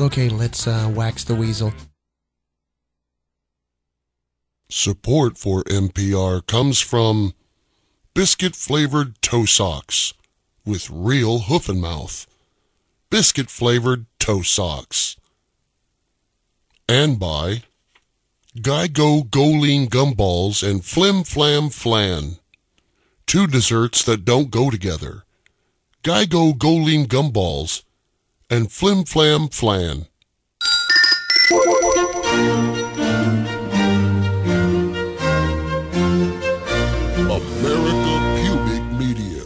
Okay, let's uh, wax the weasel. Support for NPR comes from biscuit flavored toe socks with real hoof and mouth. Biscuit flavored toe socks. And by Geigo Goline gumballs and Flim Flam Flan. Two desserts that don't go together. Geigo Goline gumballs and Flim Flam Flan. America Pubic Media.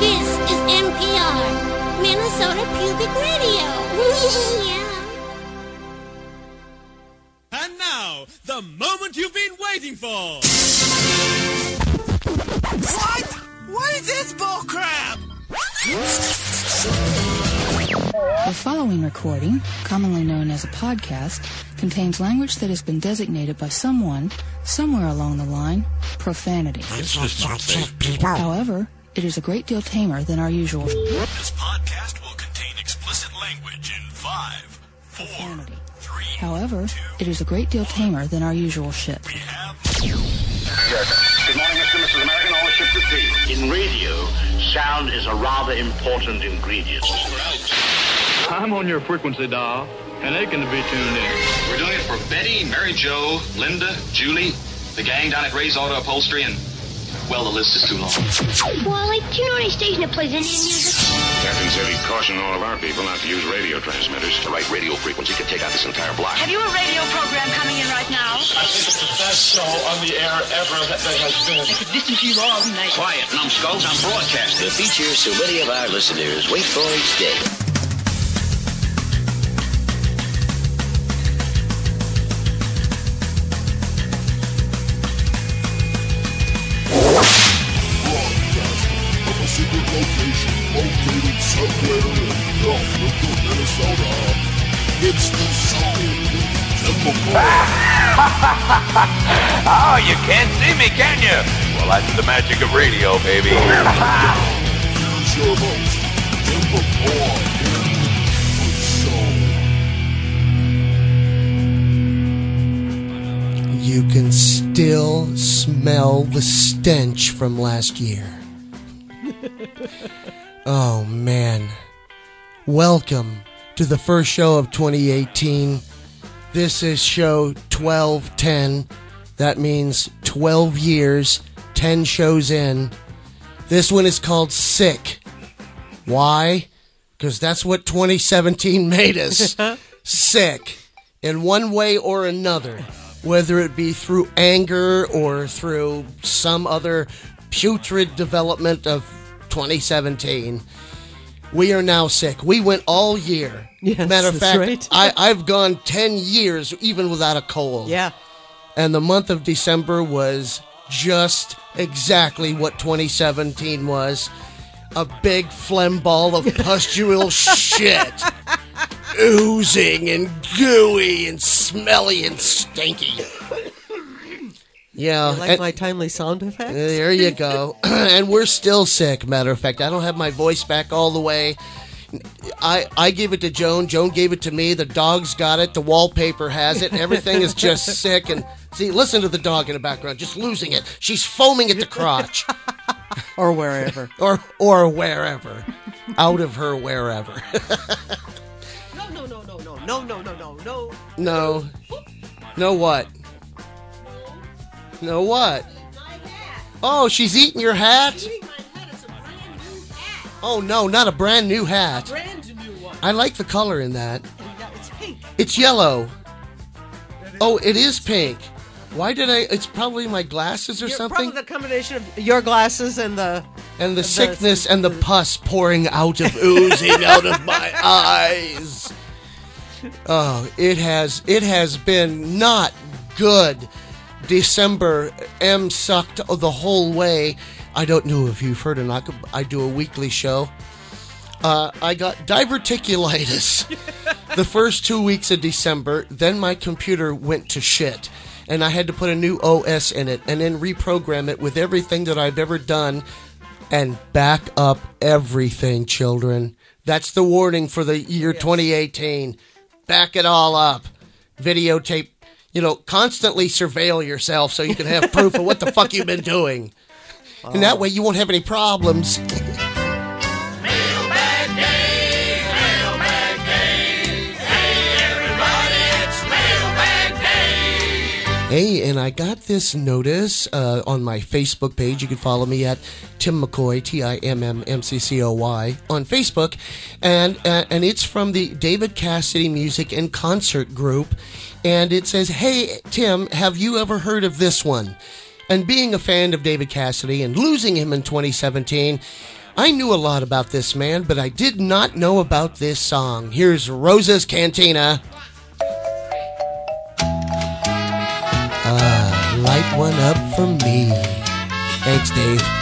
This is NPR, Minnesota Pubic Radio. yeah. And now, the moment you've been waiting for. What? What is this bullcrap? The following recording, commonly known as a podcast, contains language that has been designated by someone, somewhere along the line, profanity. However, it is a great deal tamer than our usual This podcast will contain explicit language in five, four, profanity. Three. However, it is a great deal tamer than our usual ship. We Good morning, Mr. and Mrs. American. All ships at sea. In radio, sound is a rather important ingredient. I'm on your frequency dial and aching to be tuned in. We're doing it for Betty, Mary Jo, Linda, Julie, the gang down at Ray's Auto Upholstery, and, well, the list is too long. Wally, do you know any station that plays Indian music? Captain said he'd caution all of our people not to use radio transmitters. The right radio frequency could take out this entire block. Have you a radio program coming in right now? I think it's the best show on the air ever that there has been. I could listen to you all night. Quiet, numbskulls, I'm broadcasting. The feature so many of our listeners wait for each day. Location ah! located somewhere in Minnesota. It's the Oh, you can't see me, can you? Well, that's the magic of radio, baby. Here's your host. You can still smell the stench from last year. oh, man. Welcome to the first show of 2018. This is show 1210. That means 12 years, 10 shows in. This one is called Sick. Why? Because that's what 2017 made us. Sick. In one way or another. Whether it be through anger or through some other putrid development of 2017. We are now sick. We went all year. Yes, Matter of fact, right. I, I've gone 10 years even without a cold. Yeah. And the month of December was just exactly what 2017 was a big phlegm ball of pustule shit. Oozing and gooey and smelly and stinky. Yeah. You like and- my timely sound effects? Uh, there you go. and we're still sick, matter of fact. I don't have my voice back all the way. I I gave it to Joan. Joan gave it to me. The dog's got it. The wallpaper has it. Everything is just sick. And see, listen to the dog in the background, just losing it. She's foaming at the crotch, or wherever. or or wherever, out of her wherever. No, no, no, no, no, no, no, no, no, no. no, no what? No what? Oh, she's eating your hat. Oh no, not a brand new hat. Brand new one. I like the color in that. It's pink. It's yellow. Oh, it is pink. Why did I? It's probably my glasses or You're something. Probably the combination of your glasses and the and the the- sickness and the pus pouring out of oozing out of my eyes. Oh, it has it has been not good. December M sucked the whole way. I don't know if you've heard or not. I do a weekly show. Uh, I got diverticulitis the first two weeks of December. Then my computer went to shit, and I had to put a new OS in it and then reprogram it with everything that I've ever done and back up everything, children. That's the warning for the year 2018. Back it all up. Videotape, you know, constantly surveil yourself so you can have proof of what the fuck you've been doing. And that way you won't have any problems. Hey, and I got this notice uh, on my Facebook page. You can follow me at Timm McCoy, T I M M M C C O Y, on Facebook, and uh, and it's from the David Cassidy Music and Concert Group, and it says, "Hey Tim, have you ever heard of this one?" And being a fan of David Cassidy and losing him in 2017. I knew a lot about this man, but I did not know about this song. Here's Rosa's Cantina. Ah, light one up for me. Thanks, Dave.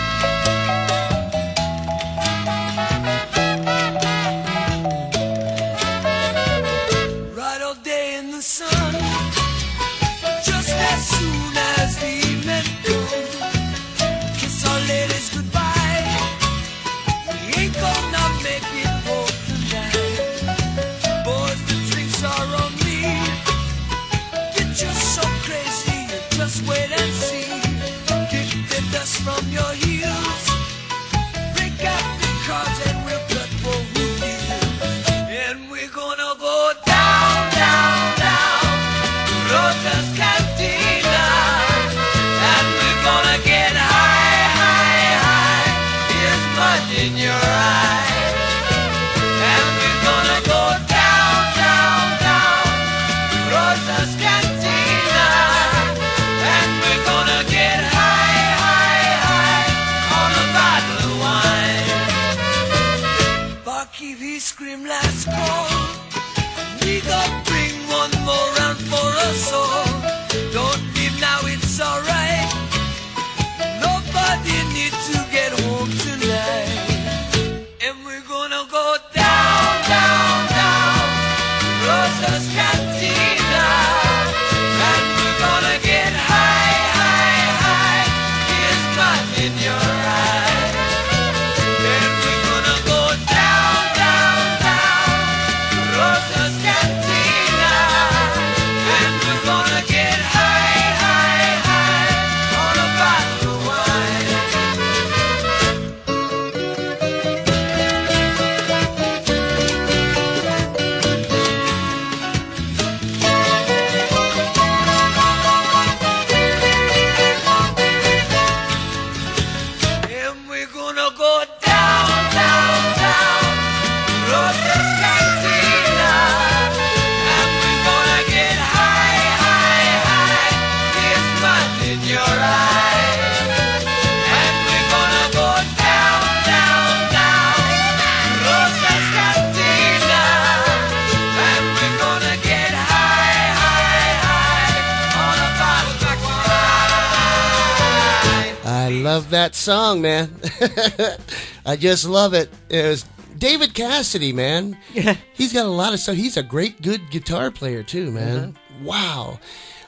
Go down, that song, man. I just love it. It was David Cassidy, man. Yeah. He's got a lot of stuff. He's a great, good guitar player too, man. Wow.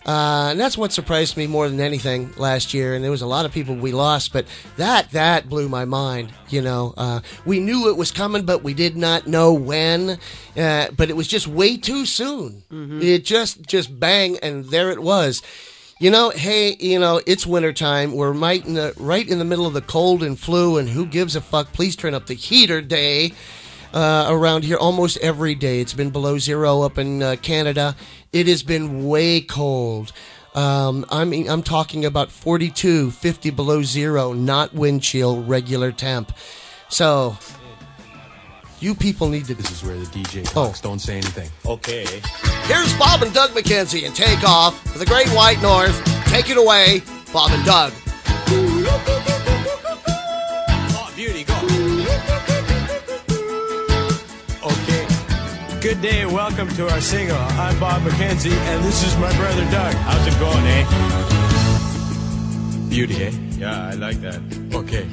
Uh, and that's what surprised me more than anything last year. And there was a lot of people we lost, but that that blew my mind. You know, uh, we knew it was coming, but we did not know when. Uh, but it was just way too soon. It just just bang, and there it was. You know, hey, you know, it's wintertime. We're right in the right in the middle of the cold and flu, and who gives a fuck? Please turn up the heater day uh, around here almost every day. It's been below zero up in uh, Canada. It has been way cold. Um, I mean, I'm talking about 42, 50 below zero, not wind chill, regular temp. So, you people need to. This is where the DJ talks. Don't say anything. Okay. Here's Bob and Doug McKenzie and Take Off for the Great White North. Take it away, Bob and Doug. Oh, beauty, go. Okay. Good day welcome to our single. I'm Bob McKenzie and this is my brother Doug. How's it going, eh? Beauty, eh? Yeah, I like that. Okay.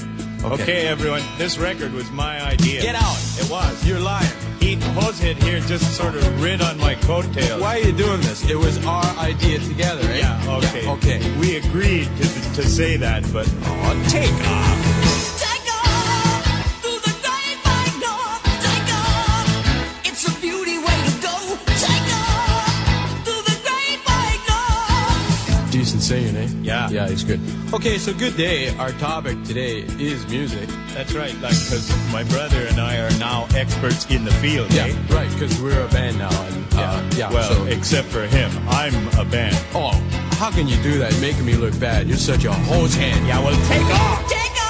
Okay, everyone, this record was my idea. Get out. It was. You're lying. He, Hosehead here just sort of rid on my coattails. Why are you doing this? It was our idea together, eh? Yeah, okay. okay. We agreed to, to say that, but. Oh, take. Take off. Singing, eh? Yeah. Yeah, he's good. Okay, so good day. Our topic today is music. That's right, like, because my brother and I are now experts in the field, Yeah, eh? right, because we're a band now. And, uh, yeah, well, so, except for him. I'm a band. oh, how can you do that making me look bad? You're such a hose hand. Yeah, well, take off! Take off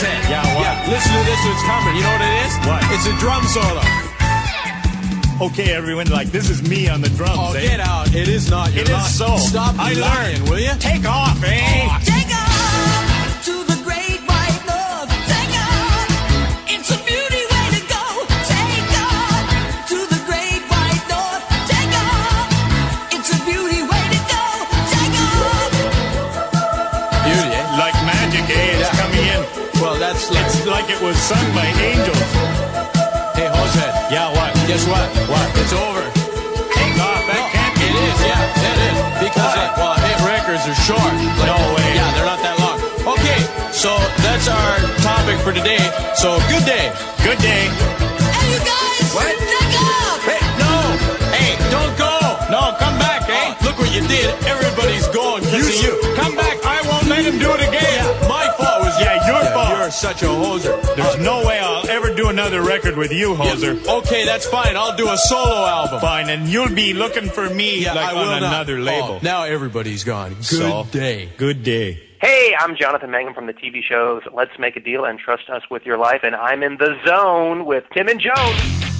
Yeah, what? listen to this one's coming. You know what it is? What? It's a drum solo. Okay, everyone, like, this is me on the drums, Oh, eh? get out. It is not. You're It is so. Stop I lying, learned. will you? Take off, eh? Take was sung by angels. Hey, Jose. Yeah, what? Guess what? What? It's over. Take off, that can't be It is, yeah, it is. Because, Why? uh, well, hit records are short. No way. Yeah, they're not that long. Okay, so that's our topic for today. So, good day. Good day. Hey, you guys. What? Take off. Hey, no! Hey, don't go! No, come back, eh? look what you did. Everybody's going because of you. Come back. I won't let him do it again. Yeah, my fault was Yeah, your fault. You're such a hoser. There's no way I'll ever do another record with you, Hoser. Okay, that's fine. I'll do a solo album. Fine, and you'll be looking for me Yeah, like I will on not. another oh, label. Oh, now everybody's gone. Good So, day. Good day. Hey, I'm Jonathan Mangum from the TV shows Let's Make a Deal and Trust Us with Your Life, and I'm in the zone with Tim and Jones.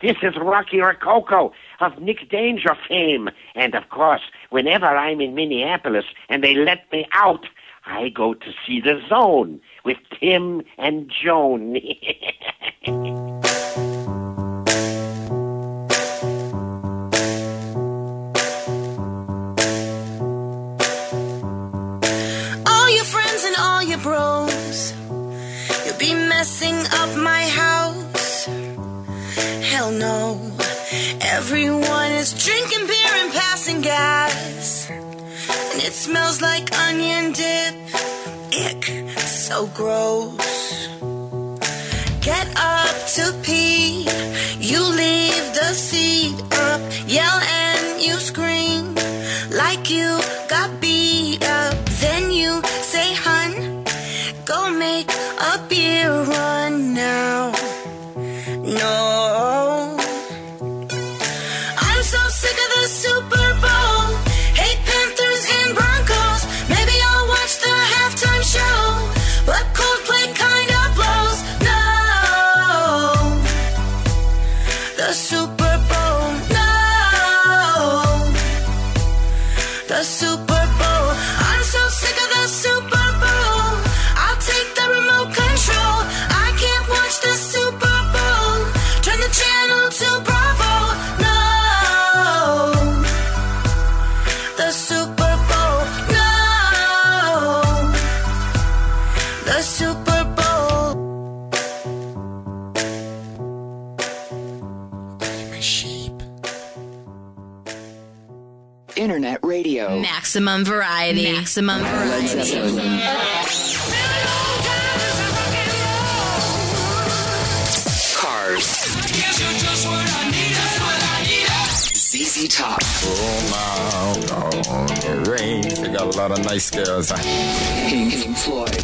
This is Rocky Rococo of Nick Danger fame. And of course, whenever I'm in Minneapolis and they let me out, I go to see the zone with Tim and Joan. all your friends and all your bros. You'll be messing up my house. Hell no. Everyone is drinking beer and passing gas. And it smells like onion dip. Ick, so gross. Get up to pee. You leave the seat up. Yell and you scream like you got beat up. Then you say, hun, go make a beer run now. No. Internet radio. Maximum variety. Maximum variety. Cars. ZZ Top. Oh my, oh, rain. They got a lot of nice girls. Pink Floyd.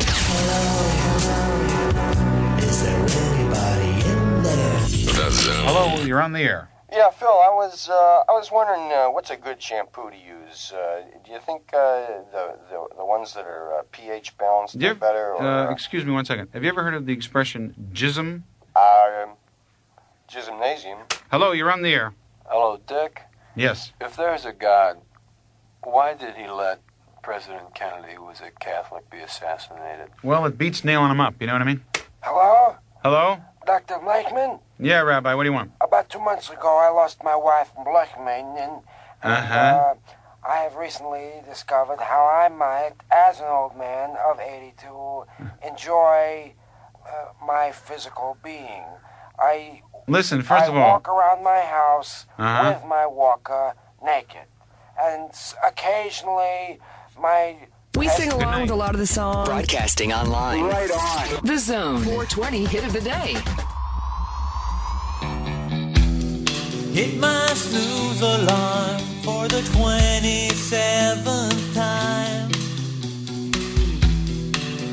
Is there anybody in there? Hello, you're on the air. Yeah, Phil, I was uh, I was wondering uh, what's a good shampoo to use. Uh, do you think uh, the, the the ones that are uh, pH balanced you are better? Or, uh, excuse me one second. Have you ever heard of the expression jism? uh, gymnasium. Hello, you're on the air. Hello, Dick. Yes. If there's a God, why did he let President Kennedy, who was a Catholic, be assassinated? Well, it beats nailing him up. You know what I mean? Hello, Hello? Dr. Blakeman. Yeah, Rabbi. What do you want? About two months ago, I lost my wife, Blakeman, and Uh-huh. uh, I have recently discovered how I might, as an old man of 82, enjoy uh, my physical being. I Listen, first I of all, walk around my house Uh-huh. with my walker naked, and occasionally my We sing along with a lot of the songs. Broadcasting online. Right on. The Zone. 420 hit of the day. Hit my snooze alarm for the 27th time.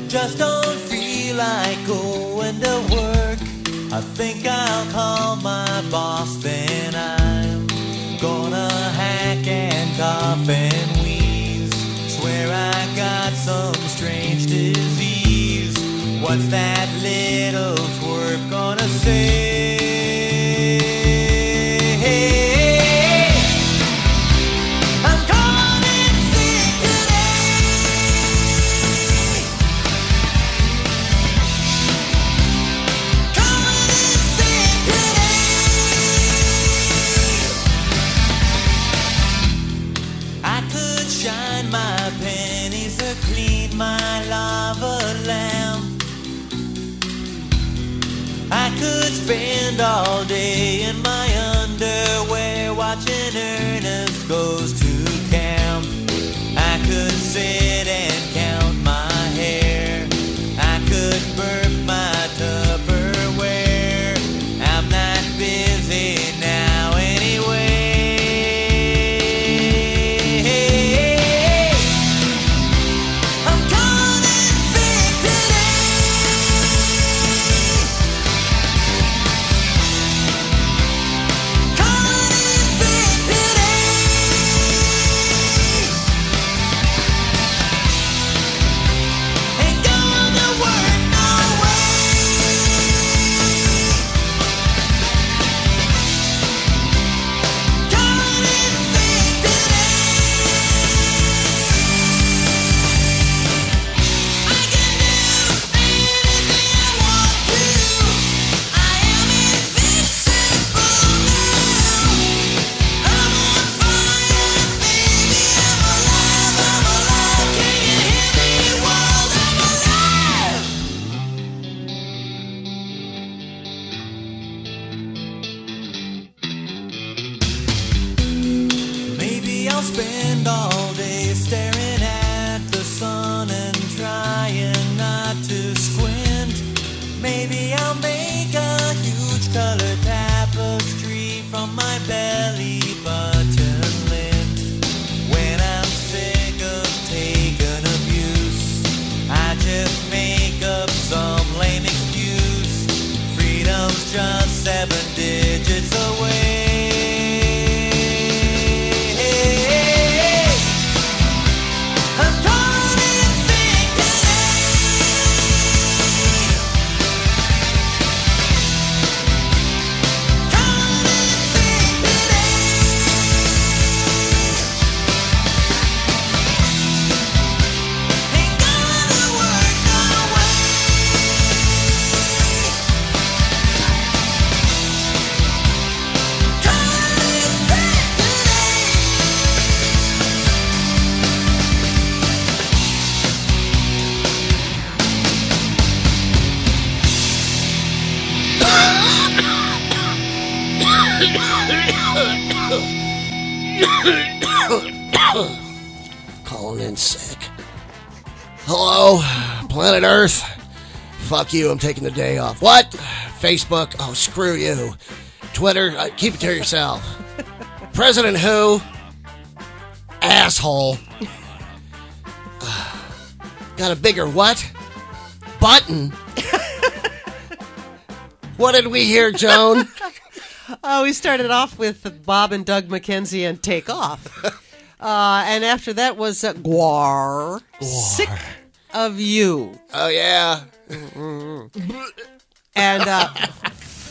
Just don't feel like going to work. I think I'll call my boss, then I'm gonna hack and cough and wheeze. Swear I got some strange disease. What's that little twerp gonna say? Spend all day in my Calling in sick. Hello, planet Earth. Fuck you, I'm taking the day off. What? Facebook? Oh, screw you. Twitter? Uh, keep it to yourself. President who? Asshole. Got a bigger what? Button? what did we hear, Joan? Oh, we started off with Bob and Doug McKenzie and Take Off. Uh, and after that was uh, Guar. Sick of You. Oh, yeah. And uh,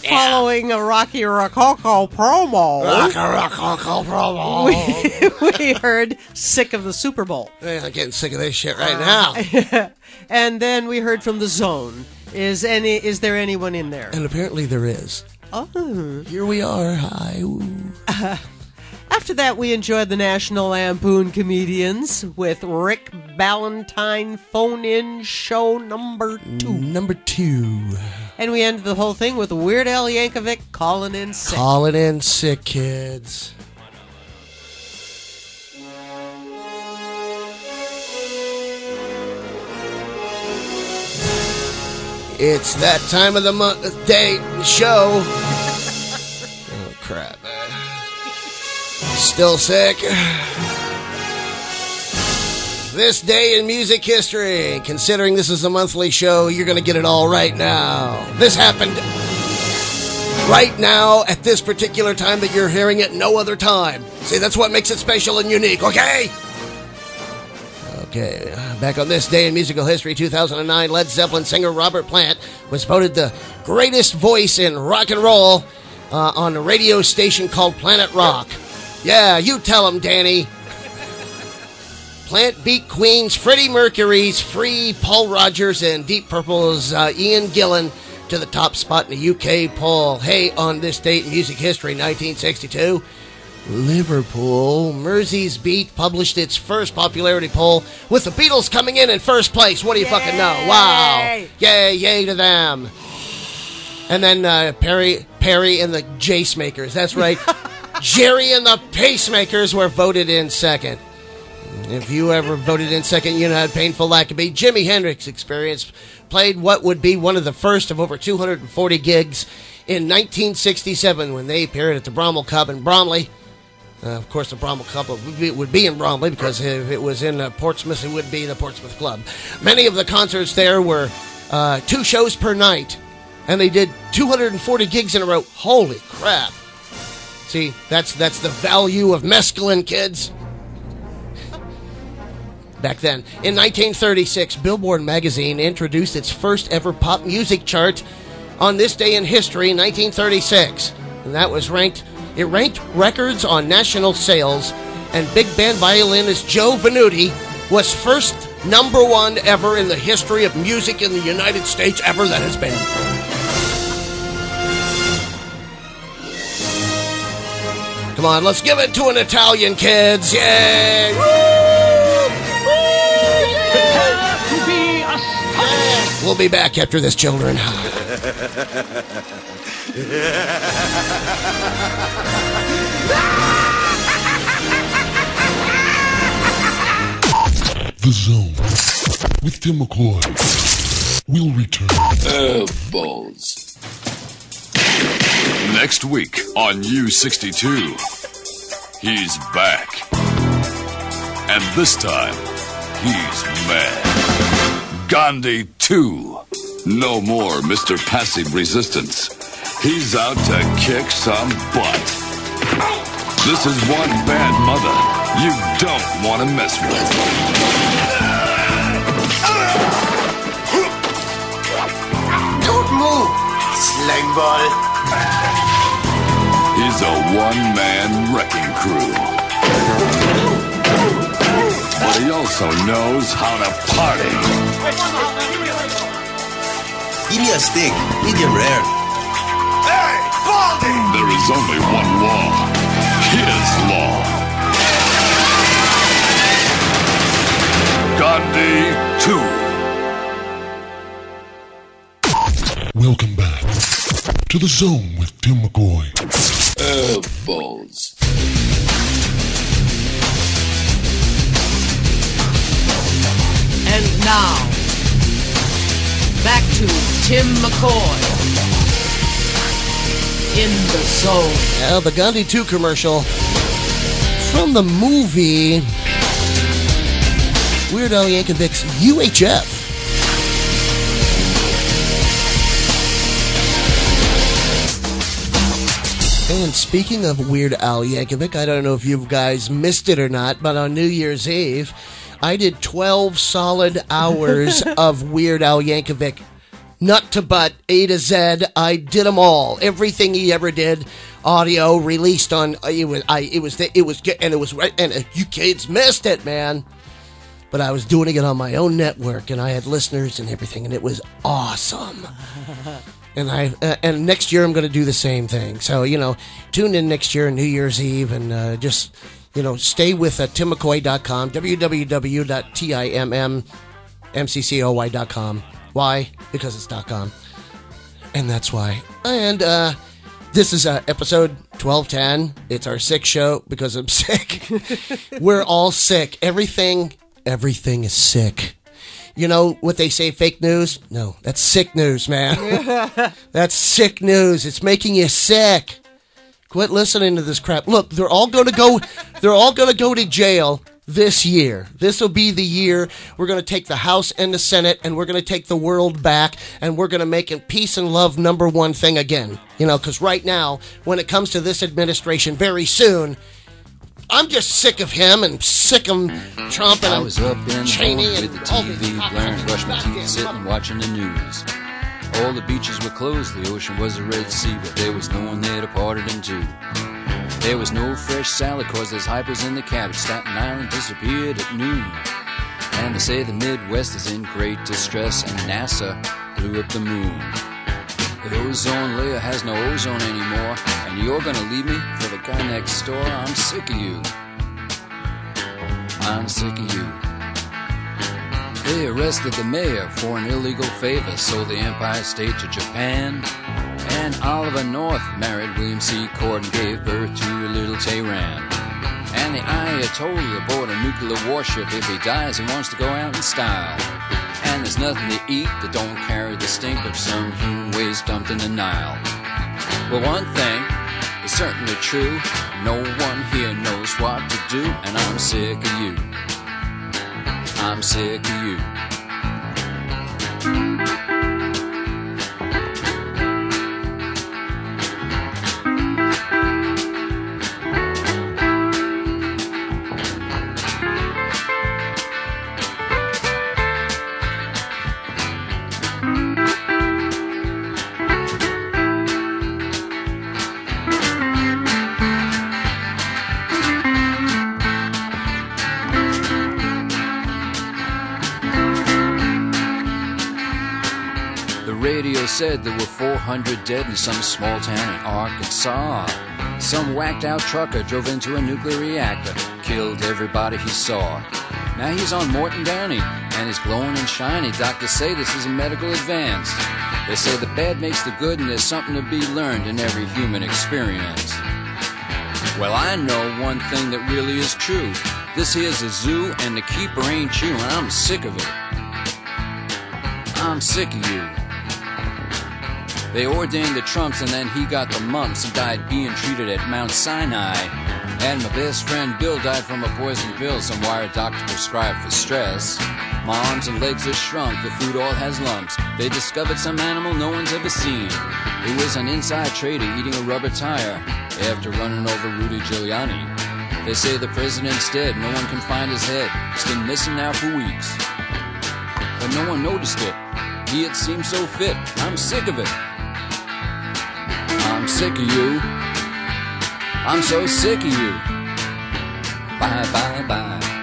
following a Rocky Rococo promo, Rocky Rococo promo. we, we heard Sick of the Super Bowl. Man, I'm getting sick of this shit right now. and then we heard from The Zone. Is any is there anyone in there? And apparently there is. Oh. Here we are. Hi. Ooh. Uh-huh. After that, we enjoyed the National Lampoon comedians with Rick Ballantyne phone in show number two. Number two. And we ended the whole thing with Weird Al Yankovic calling in sick. Calling in sick kids. It's that time of the month, day, show. oh, crap. Still sick. This day in music history. Considering this is a monthly show, you're going to get it all right now. This happened right now at this particular time that you're hearing it no other time. See, that's what makes it special and unique, okay? Okay, back on this day in musical history, 2009, Led Zeppelin singer Robert Plant was voted the greatest voice in rock and roll uh, on a radio station called Planet Rock. Yeah, you tell him, Danny. Plant beat Queen's Freddie Mercury's Free, Paul Rodgers, and Deep Purple's uh, Ian Gillan to the top spot in the UK poll. Hey, on this date in music history, 1962, Liverpool, Mersey's Beat published its first popularity poll with the Beatles coming in in first place. What do you fucking know? Wow. Yay, yay to them. And then uh, Perry, Perry and the Jace Makers. That's right. Gerry and the Pacemakers were voted in second. If you ever voted in second, you know how painful that could be. Jimi Hendrix Experience played what would be one of the first of over 240 gigs in 1967 when they appeared at the Bromwell Club in Bromley. Uh, of course, the Bromwell Club would be, would be in Bromley because if it was in uh, Portsmouth, it would be the Portsmouth Club. Many of the concerts there were uh, two shows per night, and they did 240 gigs in a row. Holy crap! See, that's that's the value of mescaline, kids. Back then, in 1936, Billboard magazine introduced its first ever pop music chart on this day in history, 1936, and that was ranked. It ranked records on national sales, and big band violinist Joe Venuti was first number one ever in the history of music in the United States ever that has been. Come on, let's give it to an Italian, kids! Yay! We'll be back after this, children. The Zone with Timm McCoy will return. Oh, balls. Next week on U62, he's back. And this time, he's mad. Gandhi 2. No more Mr. Passive Resistance. He's out to kick some butt. This is one bad mother you don't want to mess with. Don't move, slag ball. He's a one-man wrecking crew. But he also knows how to party. Give me a steak, medium rare. Hey, Baldy! There is only one law. His law. Gandhi 2. Welcome back to The Zone with Timm McCoy. Oh, balls. And now, back to Timm McCoy in the zone. Yeah, the Gandhi 2 commercial from the movie Weird Al Yankovic's UHF. And speaking of Weird Al Yankovic, I don't know if you guys missed it or not, but on New Year's Eve, I did 12 solid hours of Weird Al Yankovic. Nut to butt, A to Z. I did them all. Everything he ever did. Audio released on it was I it was it was and it was right and uh, you kids missed it, man. But I was doing it on my own network and I had listeners and everything and it was awesome. And I uh, and next year I'm going to do the same thing. So you know, tune in next year, New Year's Eve, and uh, just you know, stay with uh, timmccoy.com, www.timmccoy.com. Why? Because it's dot .com, and that's why. And uh, this is uh, episode 1210. It's our sick show because I'm sick. We're all sick. Everything, everything is sick. You know what they say, fake news? No, that's sick news, man. that's sick news. It's making you sick. Quit listening to this crap. Look, they're all going to go. They're all going to go to jail this year. This will be the year we're going to take the House and the Senate, and we're going to take the world back, and we're going to make it peace and love number one thing again. You know, because right now, when it comes to this administration, very soon. I'm just sick of him and sick of Trump and I was up in Cheney the and with the TV brushed my teeth, sitting watching the news. All the beaches were closed, the ocean was a Red Sea, but there was no one there to part it in two. There was no fresh salad, cause there's hypers in the cabbage. Staten Island disappeared at noon. And they say the Midwest is in great distress, and NASA blew up the moon. The ozone layer has no ozone anymore, and you're gonna leave me for the guy next door. I'm sick of you. I'm sick of you. They arrested the mayor for an illegal favor, sold the Empire State to Japan. And Oliver North married William C. Cord and gave birth to a little Tehran. And the Ayatollah aboard a nuclear warship. If he dies, he wants to go out in style. And there's nothing to eat that don't carry the stink of some human waste dumped in the Nile. Well, one thing is certainly true. No one here knows what to do, and I'm sick of you. I'm sick of you. Said there were 400 dead in some small town in Arkansas. Some whacked out trucker drove into a nuclear reactor, killed everybody he saw. Now he's on Morton Downey and he's glowing and shiny. Doctors say this is a medical advance. They say the bad makes the good and there's something to be learned in every human experience. Well, I know one thing that really is true. This here's a zoo, and the keeper ain't you, and I'm sick of it. I'm sick of you. They ordained the Trumps, and then he got the mumps. He died being treated at Mount Sinai. And my best friend Bill died from a poison pill some wired doctor prescribed for stress. My arms and legs are shrunk, the food all has lumps. They discovered some animal no one's ever seen. It was an inside trader eating a rubber tire after running over Rudy Giuliani. They say the president's dead, no one can find his head. He's been missing now for weeks. But no one noticed it. He had seemed so fit. I'm sick of it. I'm sick of you. I'm so sick of you. Bye, bye, bye.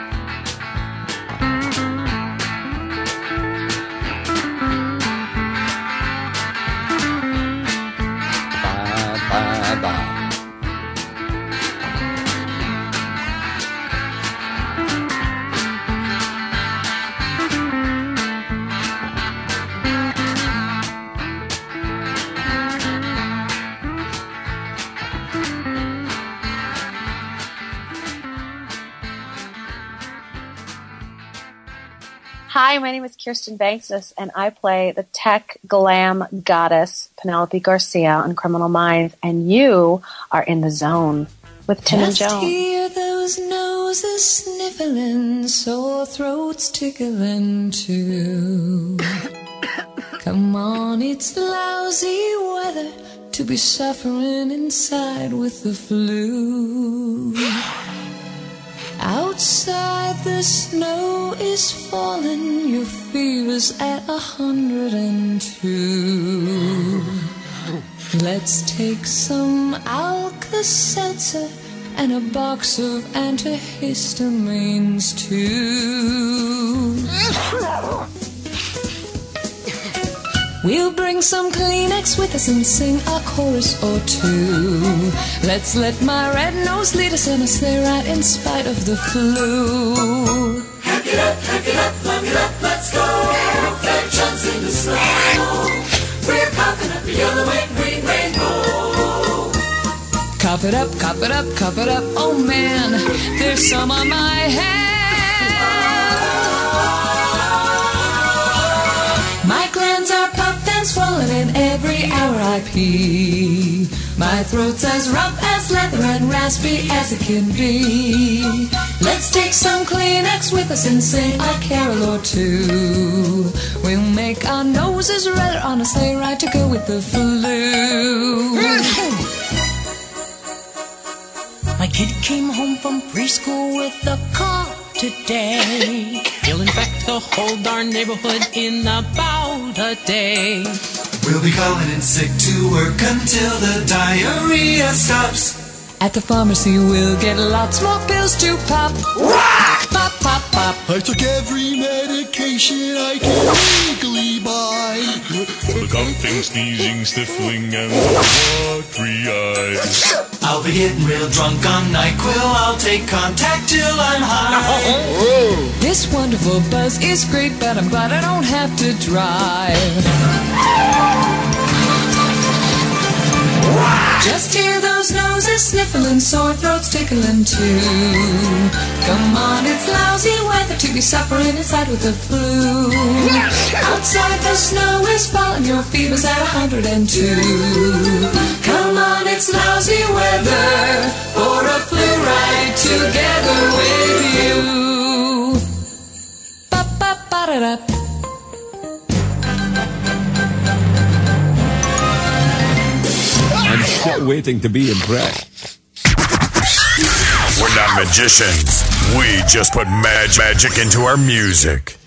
Hi, my name is Kirsten Vangsness, and I play the tech glam goddess Penelope Garcia on Criminal Minds, and you are in the zone with Tim and Just Joan. hear those noses sniffling, sore throats tickling too. Come on, it's lousy weather to be suffering inside with the flu. Outside the snow is falling, your fever's at a hundred and two. Let's take some Alka-Seltzer and a box of antihistamines too. We'll bring some Kleenex with us and sing a chorus or two. Let's let my red nose lead us in a sleigh ride in spite of the flu. Hack it up, hack it up, plug it up, let's go. Fair chance in the snow. We're coughing up a yellow and green rainbow. Cough it up, cough it up, cough it up. Oh man, there's some on my head. Glands are puffed and swollen, and every hour I pee. My throat's as rough as leather and raspy as it can be. Let's take some Kleenex with us and sing a carol or two. We'll make our noses red on a sleigh ride to go with the flu. My kid came home from preschool with a cough today. He'll infect the whole darn neighborhood in about a day. We'll be calling in sick to work until the diarrhea stops. At the pharmacy, we'll get lots more pills to pop. Pop, pop, pop. I took every medication I can legally buy. For the coughing, sneezing, sniffling, and the watery eyes. I'll be getting real drunk on NyQuil. I'll take Contac till I'm high. This wonderful buzz is great, but I'm glad I don't have to drive. Just hear those noses sniffling, sore throats tickling too. Come on, it's lousy weather to be suffering inside with the flu. Outside the snow is falling, your fever's at 102. Come on, it's lousy weather for a flu ride together with you. Ba ba ba da da. Still waiting to be impressed. We're not magicians. We just put mag- magic into our music.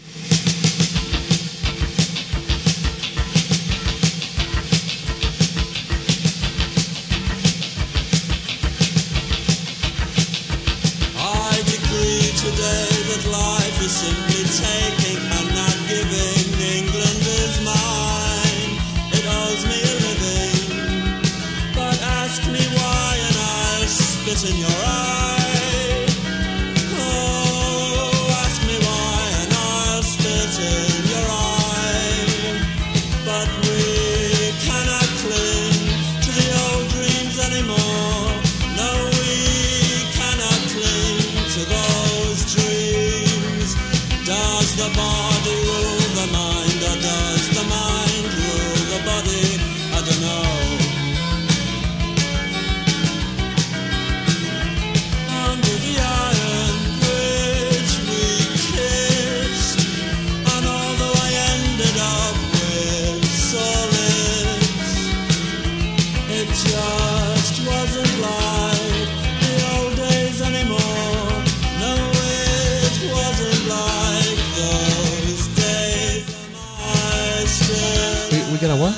A what?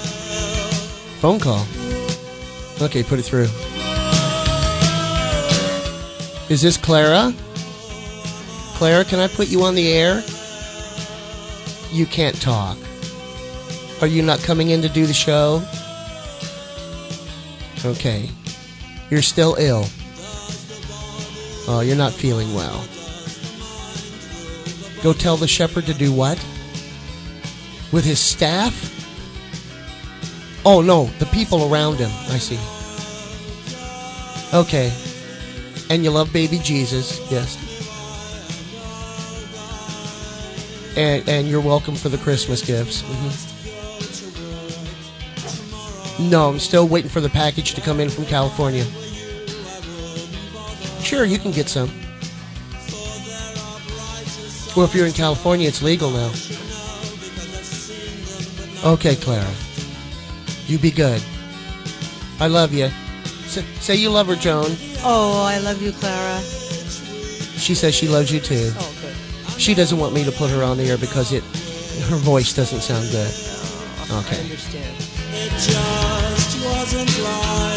Phone call. Okay, put it through. Is this Clara? Clara, can I put you on the air? You can't talk. Are you not coming in to do the show? Okay. You're still ill. Oh, you're not feeling well. Go tell the shepherd to do what? With his staff? Oh, no, the people around him. I see. Okay. And you love baby Jesus, yes. And, and you're welcome for the Christmas gifts. Mhm. No, I'm still waiting for the package to come in from California. Sure, you can get some. Well, if you're in California, it's legal now. Okay, Clara. You be good. I love you. Say, say you love her, Joan. Oh, I love you, Clara. She says she loves you too. Oh, good. She doesn't want me to put her on the air because it her voice doesn't sound good. Oh, I Okay. understand. It just wasn't like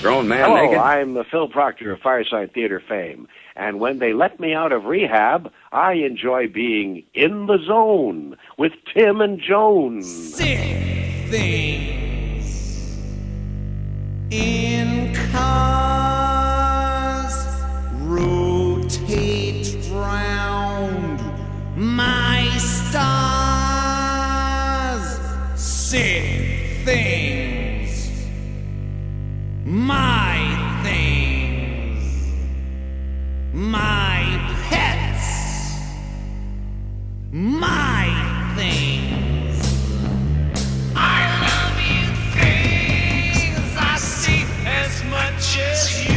grown man Hello, naked? I'm Phil Proctor of Firesign Theatre fame. And when they let me out of rehab, I enjoy being in the zone with Tim and Joan. things in cars rotate round my stars sick things my things my pets my things. I love you things I see as much as you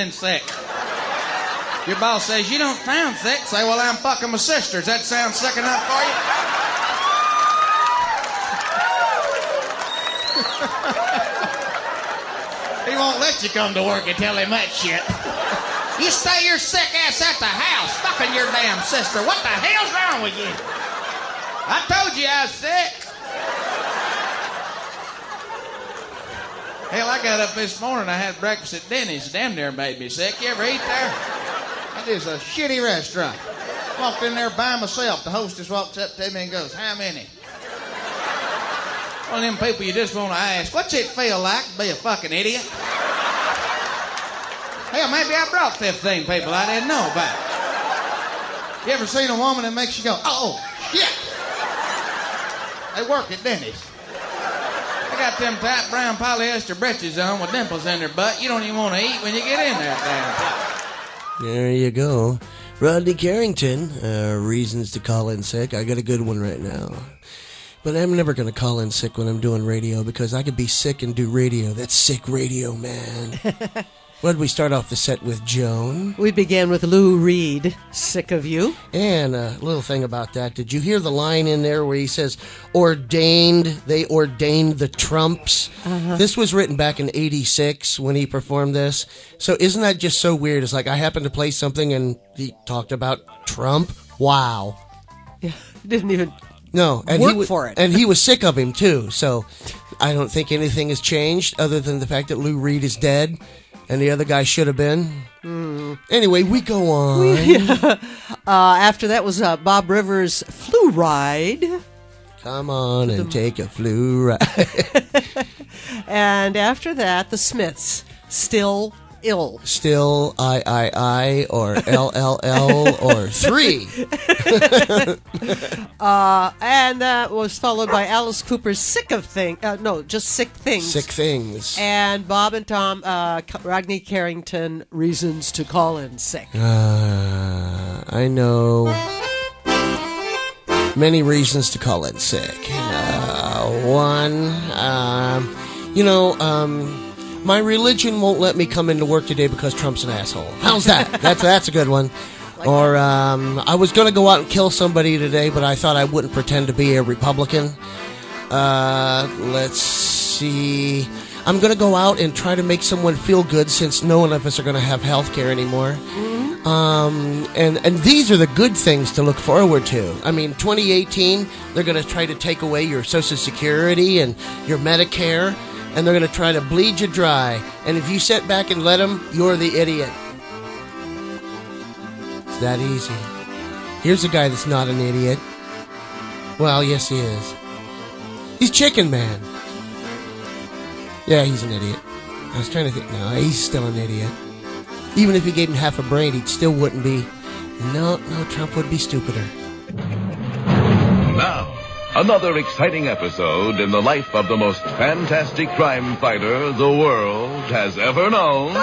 in sick. Your boss says you don't sound sick. Say, well, I'm fucking my sister. Does that sound sick enough for you? he won't let you come to work and tell him that shit. You stay your sick ass at the house, fucking your damn sister. What the hell's wrong with you? I told you I was sick. Hell, I got up this morning. I had breakfast at Denny's. Damn near made me sick. You ever eat there? That is a shitty restaurant. Walked in there by myself. The hostess walks up to me and goes, "How many?" One of them people you just want to ask, "What's it feel like to be a fucking idiot?" Hell, maybe I brought 15 people I didn't know about. You ever seen a woman that makes you go, "Oh shit"? They work at Denny's. They got them tight brown polyester breeches on with dimples in their butt. You don't even want to eat when you get in there, damn place. There you go. Rodney Carrington, uh, reasons to call in sick. I got a good one right now. But I'm never going to call in sick when I'm doing radio because I could be sick and do radio. That's sick radio, man. what did we start off the set with, Joan? We began with Lou Reed, Sick of You. And a little thing about that. Did you hear the line in there where he says, ordained, they ordained the Trumps? Uh-huh. This was written back in 86 when he performed this. So isn't that just so weird? It's like I happened to play something and he talked about Trump. Wow. Yeah, didn't even No, and Work he wa- for it. and he was sick of him too. So I don't think anything has changed other than the fact that Lou Reed is dead, and the other guy should have been. Hmm. Anyway, we go on. uh, after that was uh, Bob Rivers' Flu Ride. Come on and take a flu ride. And after that, the Smiths, Still Ill. Still I I I or L L L or three. Uh, and that was followed by Alice Cooper's Sick of Things. Uh, no, just Sick Things. Sick things. And Bob and Tom, uh, Rodney Carrington, Reasons to Call In Sick. Uh, I know many reasons to call in sick. Uh, one, um, you know, um, my religion won't let me come into work today because Trump's an asshole. How's that? that's that's a good one. Or um, I was going to go out and kill somebody today, but I thought I wouldn't pretend to be a Republican. Uh, let's see. I'm going to go out and try to make someone feel good since no one of us are going to have health care anymore. Um, and, and these are the good things to look forward to. I mean, 2018, they're going to try to take away your Social Security and your Medicare, and they're going to try to bleed you dry. And if you sit back and let them, you're the idiot. It's that easy. Here's a guy that's not an idiot. Well, yes, he is. He's Chicken Man. Yeah, he's an idiot. I was trying to think. No, he's still an idiot. Even if you gave him half a brain, he still wouldn't be. No, no, Trump would be stupider. Now, another exciting episode in the life of the most fantastic crime fighter the world has ever known.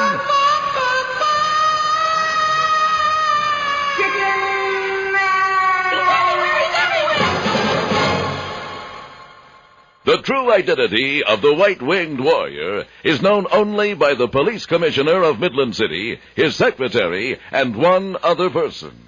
The true identity of the white winged warrior is known only by the police commissioner of Midland City, his secretary, and one other person.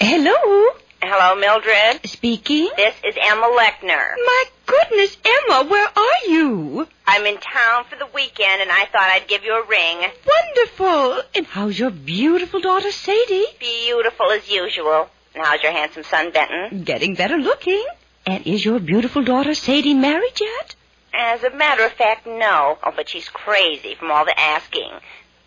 Hello? Hello, Mildred. Speaking? This is Emma Lechner. My goodness, Emma, where are you? I'm in town for the weekend, and I thought I'd give you a ring. Wonderful. And how's your beautiful daughter, Sadie? Beautiful as usual. And how's your handsome son, Benton? Getting better looking. And is your beautiful daughter, Sadie, married yet? As a matter of fact, no. Oh, but she's crazy from all the asking.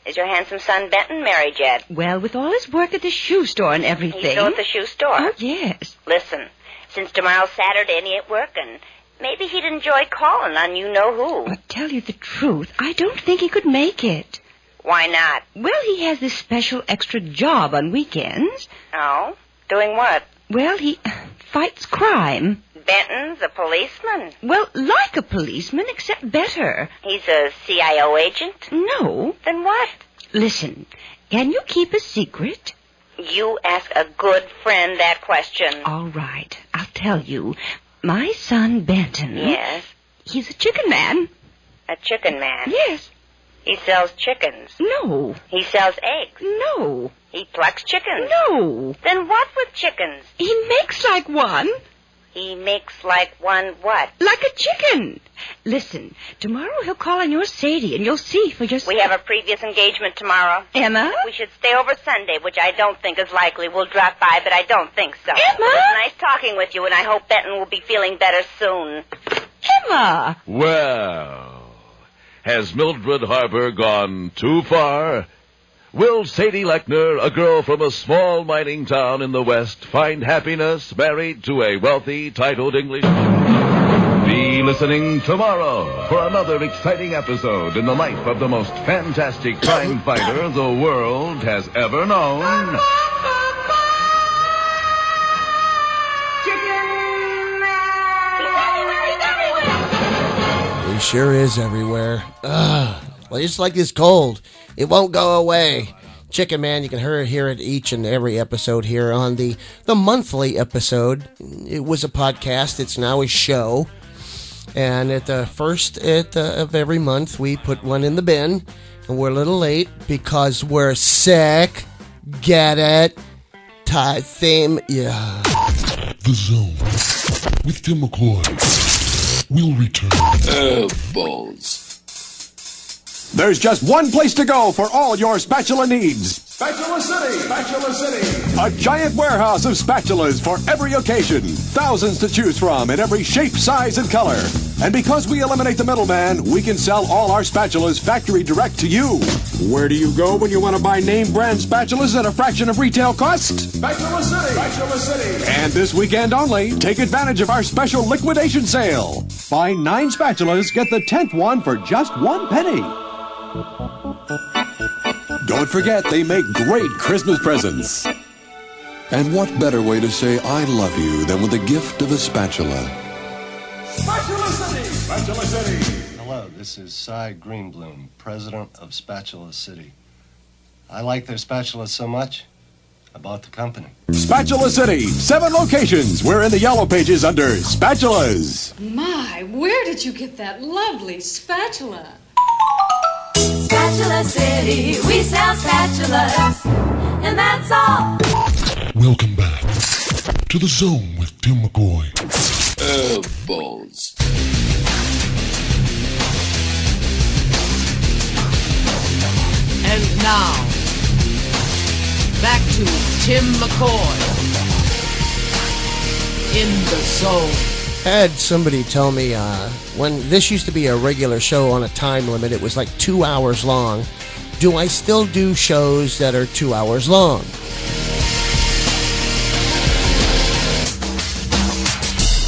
Is your handsome son, Benton, married yet? Well, with all his work at the shoe store and everything. He's still at the shoe store. Oh, yes. Listen, since tomorrow's Saturday and he ain't working, maybe he'd enjoy calling on you know who. But tell you the truth, I don't think he could make it. Why not? Well, he has this special extra job on weekends. Oh? Doing what? Well, he fights crime. Benton's a policeman. Well, like a policeman, except better. He's a CIO agent? No. Then what? Listen, can you keep a secret? You ask a good friend that question. All right, I'll tell you. My son Benton. Yes. He's a chicken man. A chicken man. Yes. He sells chickens. No. He sells eggs. No. He plucks chickens. No. Then what with chickens? He makes like one. He makes like one what? Like a chicken. Listen, tomorrow he'll call on your Sadie and you'll see for yourself. We have a previous engagement tomorrow. Emma? We should stay over Sunday, which I don't think is likely. We'll drop by, but I don't think so. Emma? It was nice talking with you, and I hope Benton will be feeling better soon. Emma! Well, has Mildred Harbour gone too far? Will Sadie Lechner, a girl from a small mining town in the West, find happiness married to a wealthy, titled Englishman? Be listening tomorrow for another exciting episode in the life of the most fantastic crime fighter the world has ever known. Sure is everywhere. Ugh. Well, it's like this cold. It won't go away. Chicken Man, you can hear, it each and every episode here on the, the monthly episode. It was a podcast, it's now a show. And at the first at the, of every month, we put one in the bin. And we're a little late because we're sick. Get it? Tie theme. Yeah. The Zone with Timm McCoy will return. balls. There's just one place to go for all your spatula needs. Spatula City! Spatula City! A giant warehouse of spatulas for every occasion. Thousands to choose from in every shape, size, and color. And because we eliminate the middleman, we can sell all our spatulas factory direct to you. Where do you go when you want to buy name brand spatulas at a fraction of retail cost? Spatula City! Spatula City! And this weekend only, take advantage of our special liquidation sale. Buy nine spatulas, get the tenth one for just one penny. Don't forget, they make great Christmas presents. And what better way to say I love you than with the gift of a spatula? Spatula City! Spatula City! Hello, this is Cy Greenbloom, president of Spatula City. I like their spatulas so much, I bought the company. Spatula City, seven locations. We're in the yellow pages under spatulas. My, where did you get that lovely spatula? Spatula City, we sell spatulas, and that's all. Welcome back to The Zone with Timm McCoy. Oh, balls. And now, back to Timm McCoy in the zone. Had somebody tell me uh, when this used to be a regular show on a time limit, it was like two hours long. Do I still do shows that are two hours long?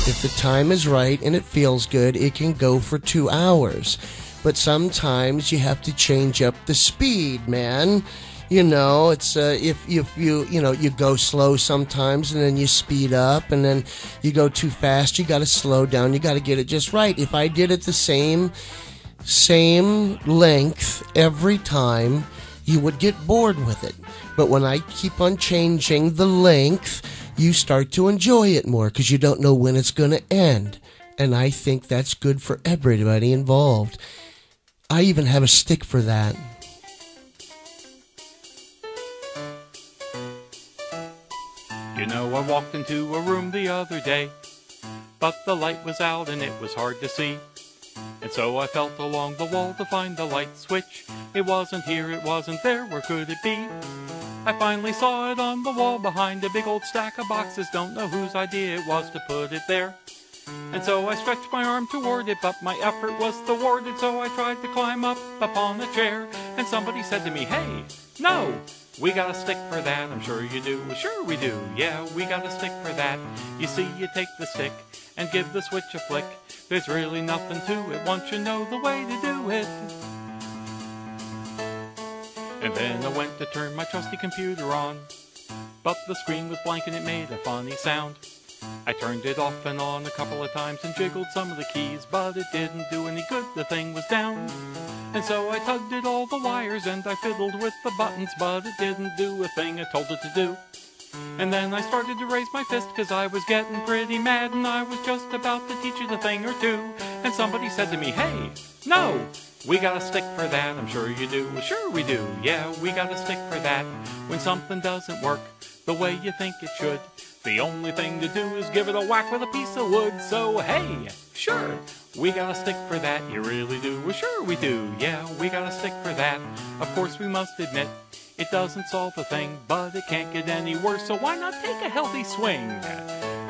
If the time is right and it feels good, it can go for two hours. But sometimes you have to change up the speed, man. You know, it's uh, if if you you know you go slow sometimes and then you speed up and then you go too fast. You got to slow down. You got to get it just right. If I did it the same same length every time, you would get bored with it. But when I keep on changing the length, you start to enjoy it more because you don't know when it's going to end. And I think that's good for everybody involved. I even have a stick for that. You know, I walked into a room the other day, but the light was out and it was hard to see. And so I felt along the wall to find the light switch. It wasn't here, it wasn't there, where could it be? I finally saw it on the wall behind a big old stack of boxes. Don't know whose idea it was to put it there. And so I stretched my arm toward it, but my effort was thwarted. So I tried to climb up upon the chair, and somebody said to me, Hey, no, we got a stick for that. I'm sure you do. Sure we do. Yeah, we got a stick for that. You see, you take the stick and give the switch a flick. There's really nothing to it once you know the way to do it. And then I went to turn my trusty computer on, but the screen was blank and it made a funny sound. I turned it off and on a couple of times and jiggled some of the keys, but it didn't do any good, the thing was down. And so I tugged at all the wires and I fiddled with the buttons, but it didn't do a thing I told it to do. And then I started to raise my fist because I was getting pretty mad and I was just about to teach it a thing or two. And somebody said to me, hey, no, we got a stick for that. I'm sure you do. Sure we do. Yeah, we got a stick for that. When something doesn't work the way you think it should, the only thing to do is give it a whack with a piece of wood. So, hey, sure, we got a stick for that. You really do. Well, sure we do. Yeah, we got a stick for that. Of course, we must admit it doesn't solve a thing, but it can't get any worse. So why not take a healthy swing?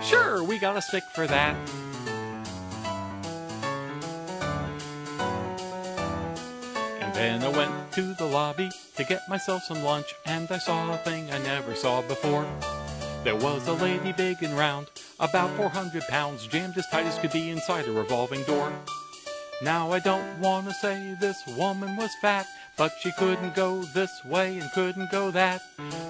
Sure, we got a stick for that. And then I went to the lobby to get myself some lunch, and I saw a thing I never saw before. There was a lady big and round, about 400 pounds, jammed as tight as could be inside a revolving door. Now I don't want to say this woman was fat, but she couldn't go this way and couldn't go that.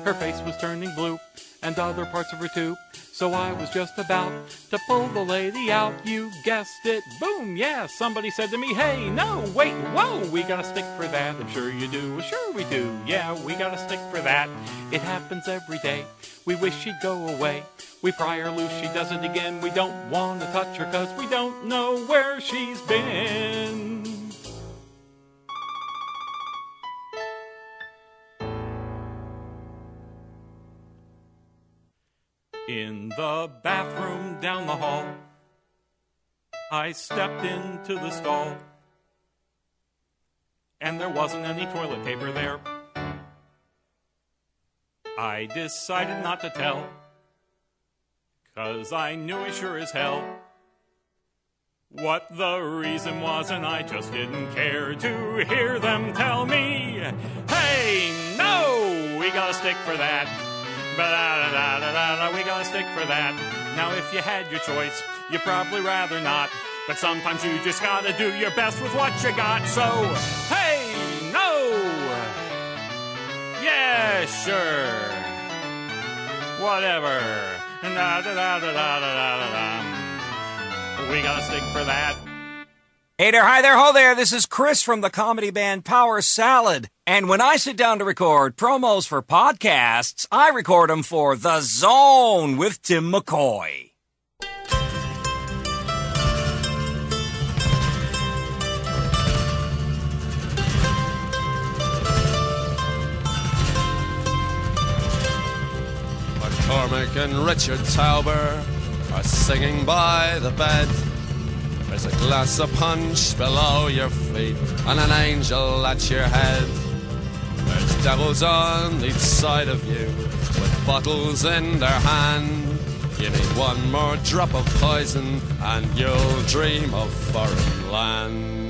Her face was turning blue, and other parts of her too. So I was just about to pull the lady out. You guessed it. Boom, yeah. Somebody said to me, hey, no, wait, whoa, we got a stick for that. I'm sure you do. Well, sure we do. Yeah, we got a stick for that. It happens every day. We wish she'd go away. We pry her loose, she does it again. We don't want to touch her cause we don't know where she's been. In the bathroom down the hall, I stepped into the stall, and there wasn't any toilet paper there. I decided not to tell, cause I knew it sure as hell what the reason was, and I just didn't care to hear them tell me, hey, no, we got a stick for that. We gotta stick for that. Now, if you had your choice, you'd probably rather not. But sometimes you just gotta do your best with what you got. So, hey, no! Yeah, sure. Whatever. We gotta stick for that. Hey there, hi there, ho there. This is Chris from the comedy band Power Salad. And when I sit down to record promos for podcasts, I record them for The Zone with Timm McCoy. McCormack and Richard Tauber are singing by the bed. There's a glass of punch below your feet and an angel at your head. There's devils on each side of you with bottles in their hand. You need one more drop of poison and you'll dream of foreign lands.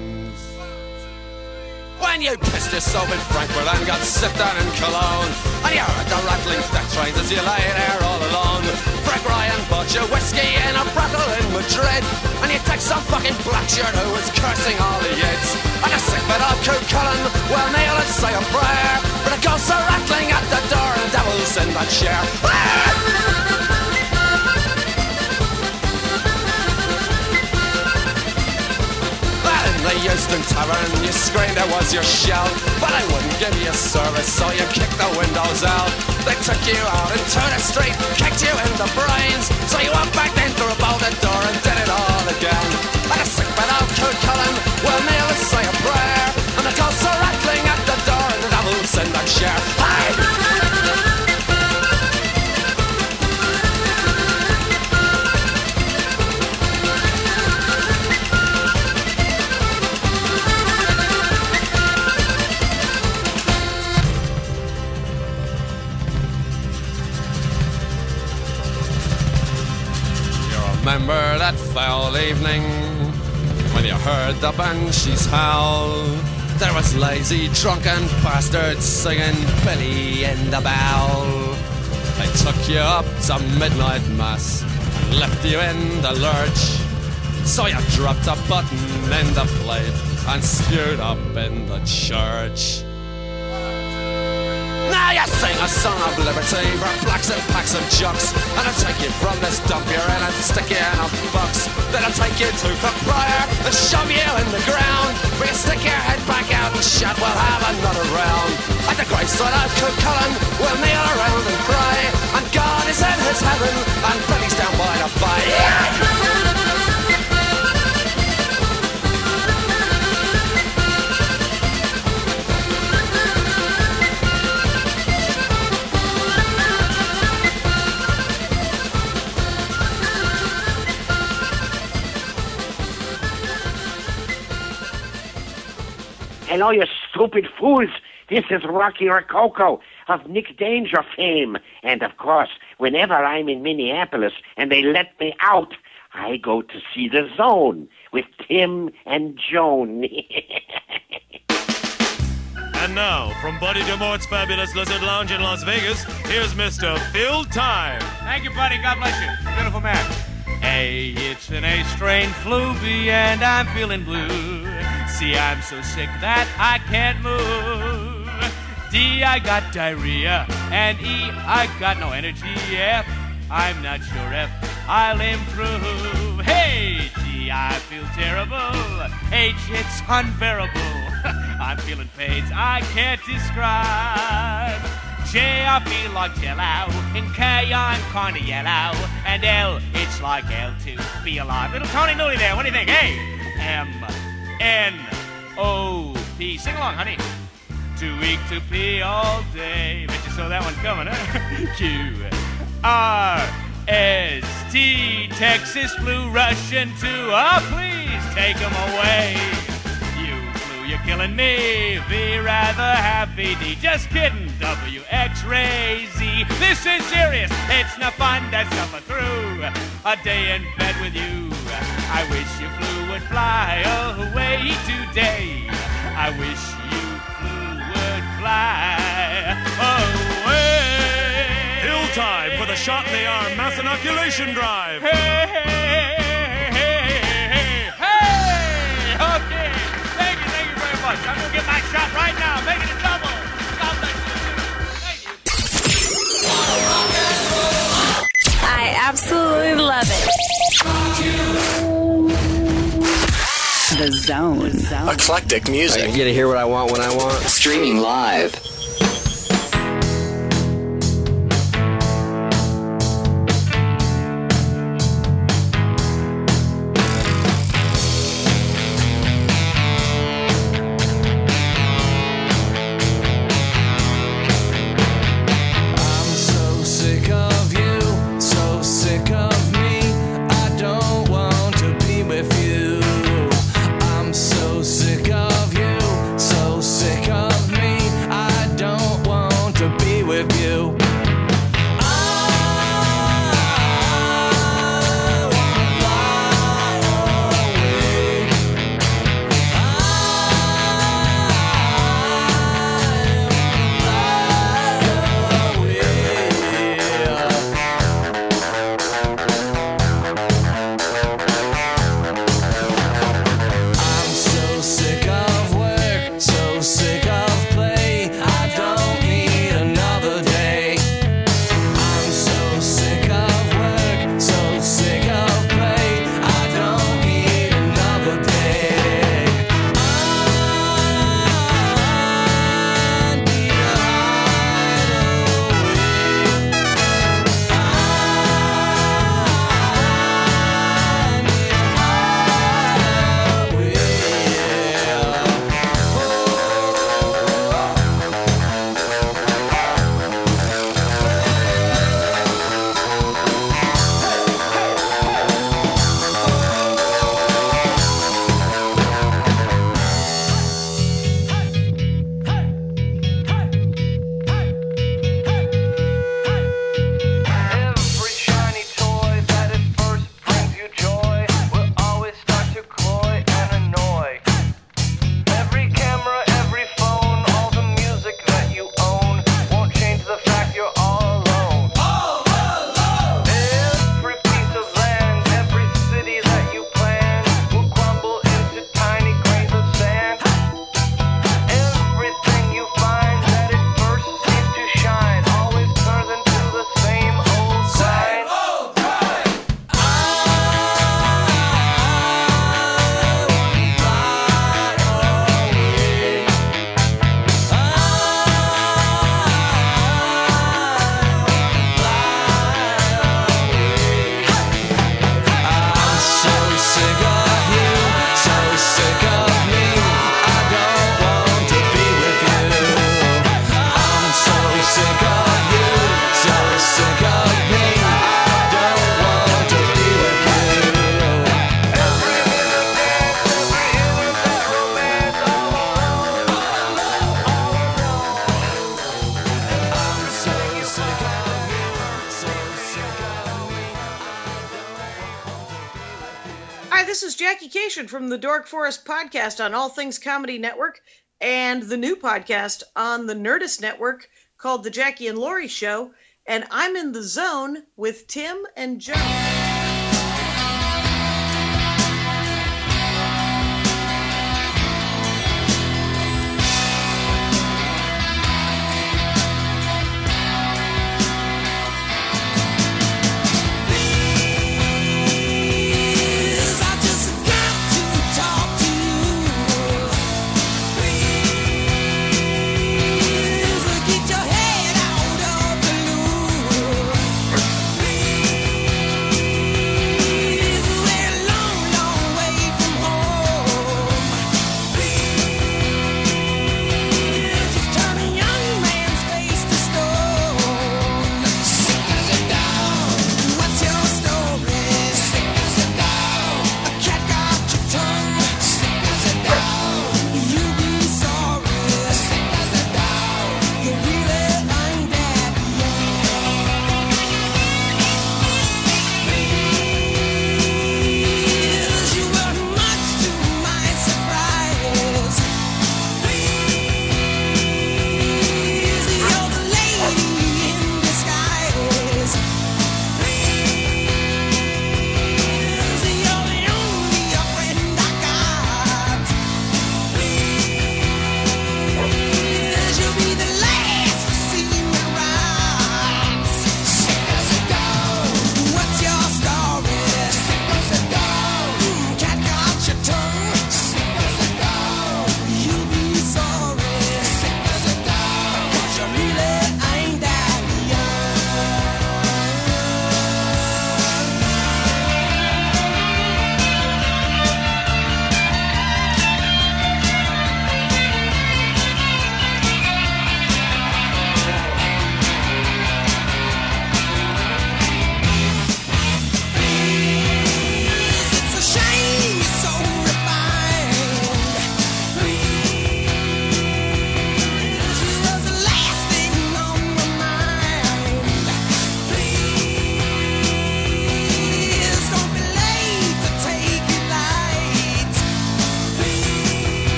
When you pissed yourself in Frankfurt and got sick down in Cologne And you heard the rattling death trains as you lay there all alone. Frank Ryan bought you whiskey in a brothel in Madrid And you take some fucking black shirt who was cursing all the yids And a sick bit of Cúchulainn will kneel and say a prayer But it goes a rattling at the door and the devil's in that chair ah! The Euston Tavern, you screamed it was your shout, but I wouldn't give you a service, so you kicked the windows out. They took you out into the street, kicked you in the brains, so you walked back then through a the door and did it all again. And a sick bit of Cúchulainn will kneel and say a prayer, and the ghosts are rattling at the door, and the devil's in that chair. Remember that foul evening when you heard the banshees howl. There was lazy, drunken bastards singing Billy in the Bowl. They took you up to midnight mass and left you in the lurch. So you dropped a button in the plate and spewed up in the church. Now you sing a song of liberty. For blacks and packs of jocks. And I'll take you from this dump you're in and stick you in a box. Then I'll take you to Cookbriar and shove you in the ground. Where you stick your head back out and shut, we'll have another round. At the graveside of Cook we'll kneel around and cry. And God is in his heaven, and Freddy's down by the bay. Hello, you stupid fools. This is Rocky Rococo of Nick Danger fame. And of course, whenever I'm in Minneapolis and they let me out, I go to see the zone with Tim and Joan. And now, from Buddy DeMort's fabulous Lizard Lounge in Las Vegas, here's Mr. Phil Time. Thank you, buddy. God bless you. Beautiful man. Hey, it's an A strain fluby and I'm feeling blue. C, I'm so sick that I can't move. D, I got diarrhea. And E, I got no energy. F, I'm not sure if I'll improve. Hey, G, I feel terrible. H, it's unbearable. I'm feeling pains I can't describe. J, I feel like jello. And K, I'm kinda yellow. And L, it's like L to be alive. Little Tony Newley there, what do you think? Hey! M, N, O, P. Sing along, honey. Too weak to pee all day. Bet you saw that one coming, huh? Q, R, S, T, Texas flu Russian too. Oh, please take 'em away. You're killing me. V, rather have VD. Just kidding. W, X, ray, Z. This is serious. It's no fun to suffer through a day in bed with you. I wish you flew would fly away today. I wish you flew would fly away. Hill time for the shot in the arm mass inoculation drive. Hey, hey, hey, absolutely love it. The Zone. Eclectic music. I get to hear what I want when I want. Streaming live. Cation from the Dork Forest podcast on All Things Comedy Network and the new podcast on the Nerdist Network called The Jackie and Laurie Show. And I'm in the zone with Timm and Joe.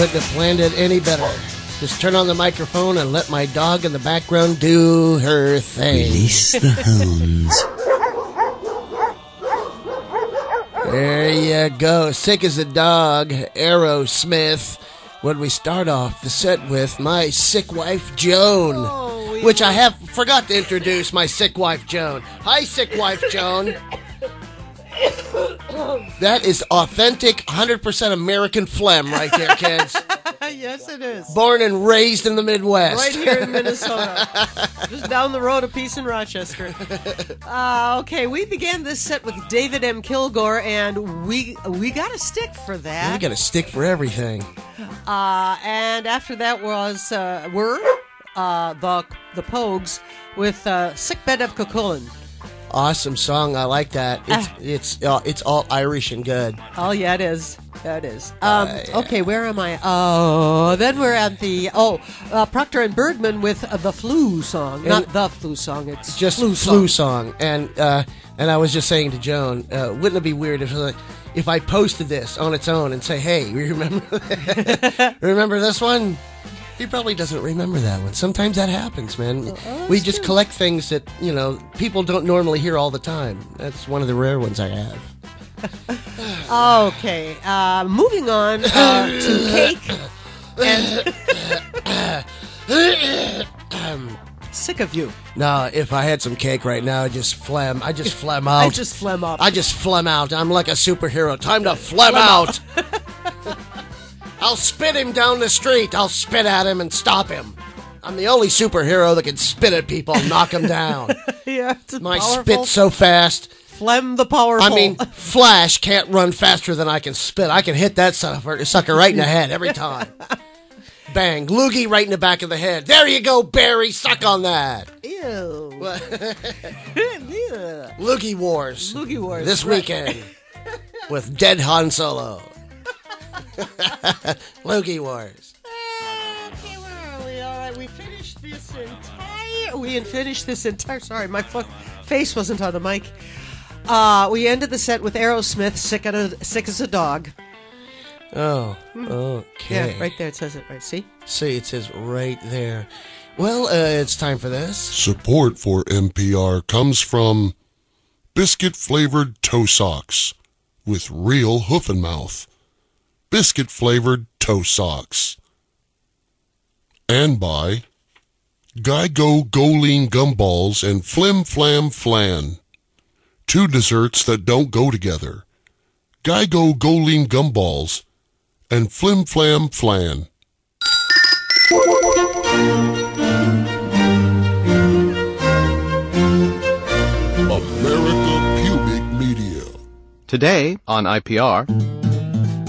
Couldn't have planned it any better. Just turn on the microphone and let my dog in the background do her thing. Release the hounds. There you go. Sick as a dog, Aerosmith. When we start off the set with my sick wife Joan, oh, which I have forgot to introduce my sick wife Joan. Hi, sick wife Joan. That is authentic, 100% American phlegm right there, kids. yes, it is. Born and raised in the Midwest. Right here in Minnesota. Just down the road a piece in Rochester. Uh, okay, we began this set with David M. Kilgore, and we we got a stick for that. we got a stick for everything. Uh, and after that was uh, were uh, the the Pogues with uh, "Sick Bed of Cúchulainn." Awesome song. I like that. It's Ah. it's uh, it's all Irish and good. Oh yeah, it is. Yeah, it is. Um, Okay, where am I? Oh, then we're at the oh uh, Proctor and Bergman with uh, the flu song, not the flu song. It's just flu flu, song. song. And uh, and I was just saying to Joan, uh, wouldn't it be weird if like, if I posted this on its own and say, "Hey, remember remember this one?" He probably doesn't remember that one. Sometimes that happens, man. we just collect things that you know people don't normally hear all the time. That's one of the rare ones I have. Okay, uh, moving on uh, to cake. And sick of you. No, if I had some cake right now, I just phlegm. I just phlegm out. I just phlegm up. I just phlegm out. I'm like a superhero. Time to phlegm, Phlegm out. I'll spit him down the street. I'll spit at him and stop him. I'm the only superhero that can spit at people and knock them down. yeah, it's My powerful. spit's so fast. Phlegm the powerful. I mean, Flash can't run faster than I can spit. I can hit that sucker, sucker right in the head every time. Bang. Loogie right in the back of the head. There you go, Barry. Suck on that. Ew. Loogie Wars. Loogie Wars. This right. weekend with Dead Han Solo. Loogie Wars. Okay, where are we? All right, we finished this entire. We finished this entire. Sorry, my fu- face wasn't on the mic. Uh, we ended the set with Aerosmith, "Sick, at a, sick as a Dog." Oh, Hmm. okay. Yeah, right there. It says it right. See? See, it says right there. Well, uh, it's time for this. Support for NPR comes from biscuit flavored toe socks with real hoof and mouth. Biscuit flavored toe socks. And by Geigo Goline gumballs and Flim Flam Flan. Two desserts that don't go together. Geigo Goline gumballs and Flim Flam Flan. America Pubic Media. Today on IPR.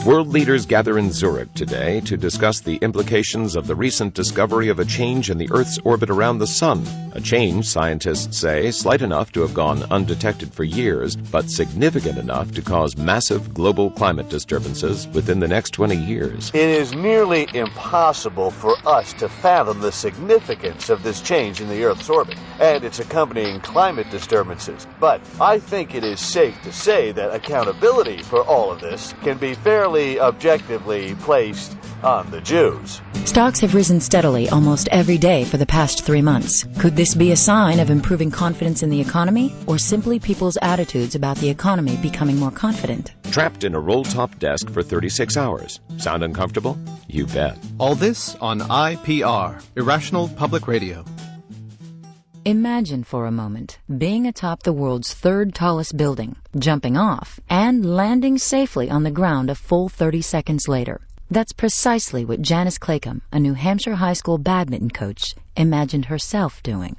World leaders gather in Zurich today to discuss the implications of the recent discovery of a change in the Earth's orbit around the Sun. A change, scientists say, slight enough to have gone undetected for years, but significant enough to cause massive global climate disturbances within the next 20 years. It is nearly impossible for us to fathom the significance of this change in the Earth's orbit and its accompanying climate disturbances. But I think it is safe to say that accountability for all of this can be fairly objectively placed on the Jews. Stocks have risen steadily almost every day for the past three months. Could this be a sign of improving confidence in the economy, or simply people's attitudes about the economy becoming more confident? Trapped in a roll top desk for 36 hours. Sound uncomfortable? You bet. All this on IPR, Irrational Public Radio. Imagine for a moment being atop the world's third tallest building, jumping off, and landing safely on the ground a full 30 seconds later. That's precisely what Janice Claycomb, a New Hampshire high school badminton coach, imagined herself doing.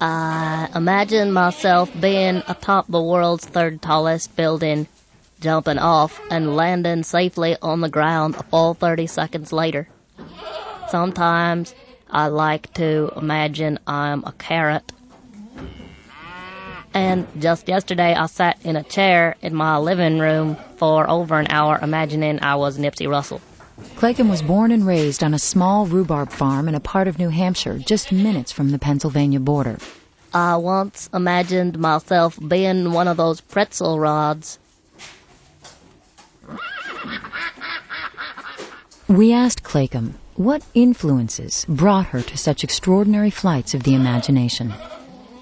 I imagine myself being atop the world's third tallest building, jumping off and landing safely on the ground a full 30 seconds later. Sometimes I like to imagine I'm a carrot. And just yesterday I sat in a chair in my living room for over an hour imagining I was Nipsey Russell. Claycomb was born and raised on a small rhubarb farm in a part of New Hampshire just minutes from the Pennsylvania border. I once imagined myself being one of those pretzel rods. We asked Claycomb what influences brought her to such extraordinary flights of the imagination.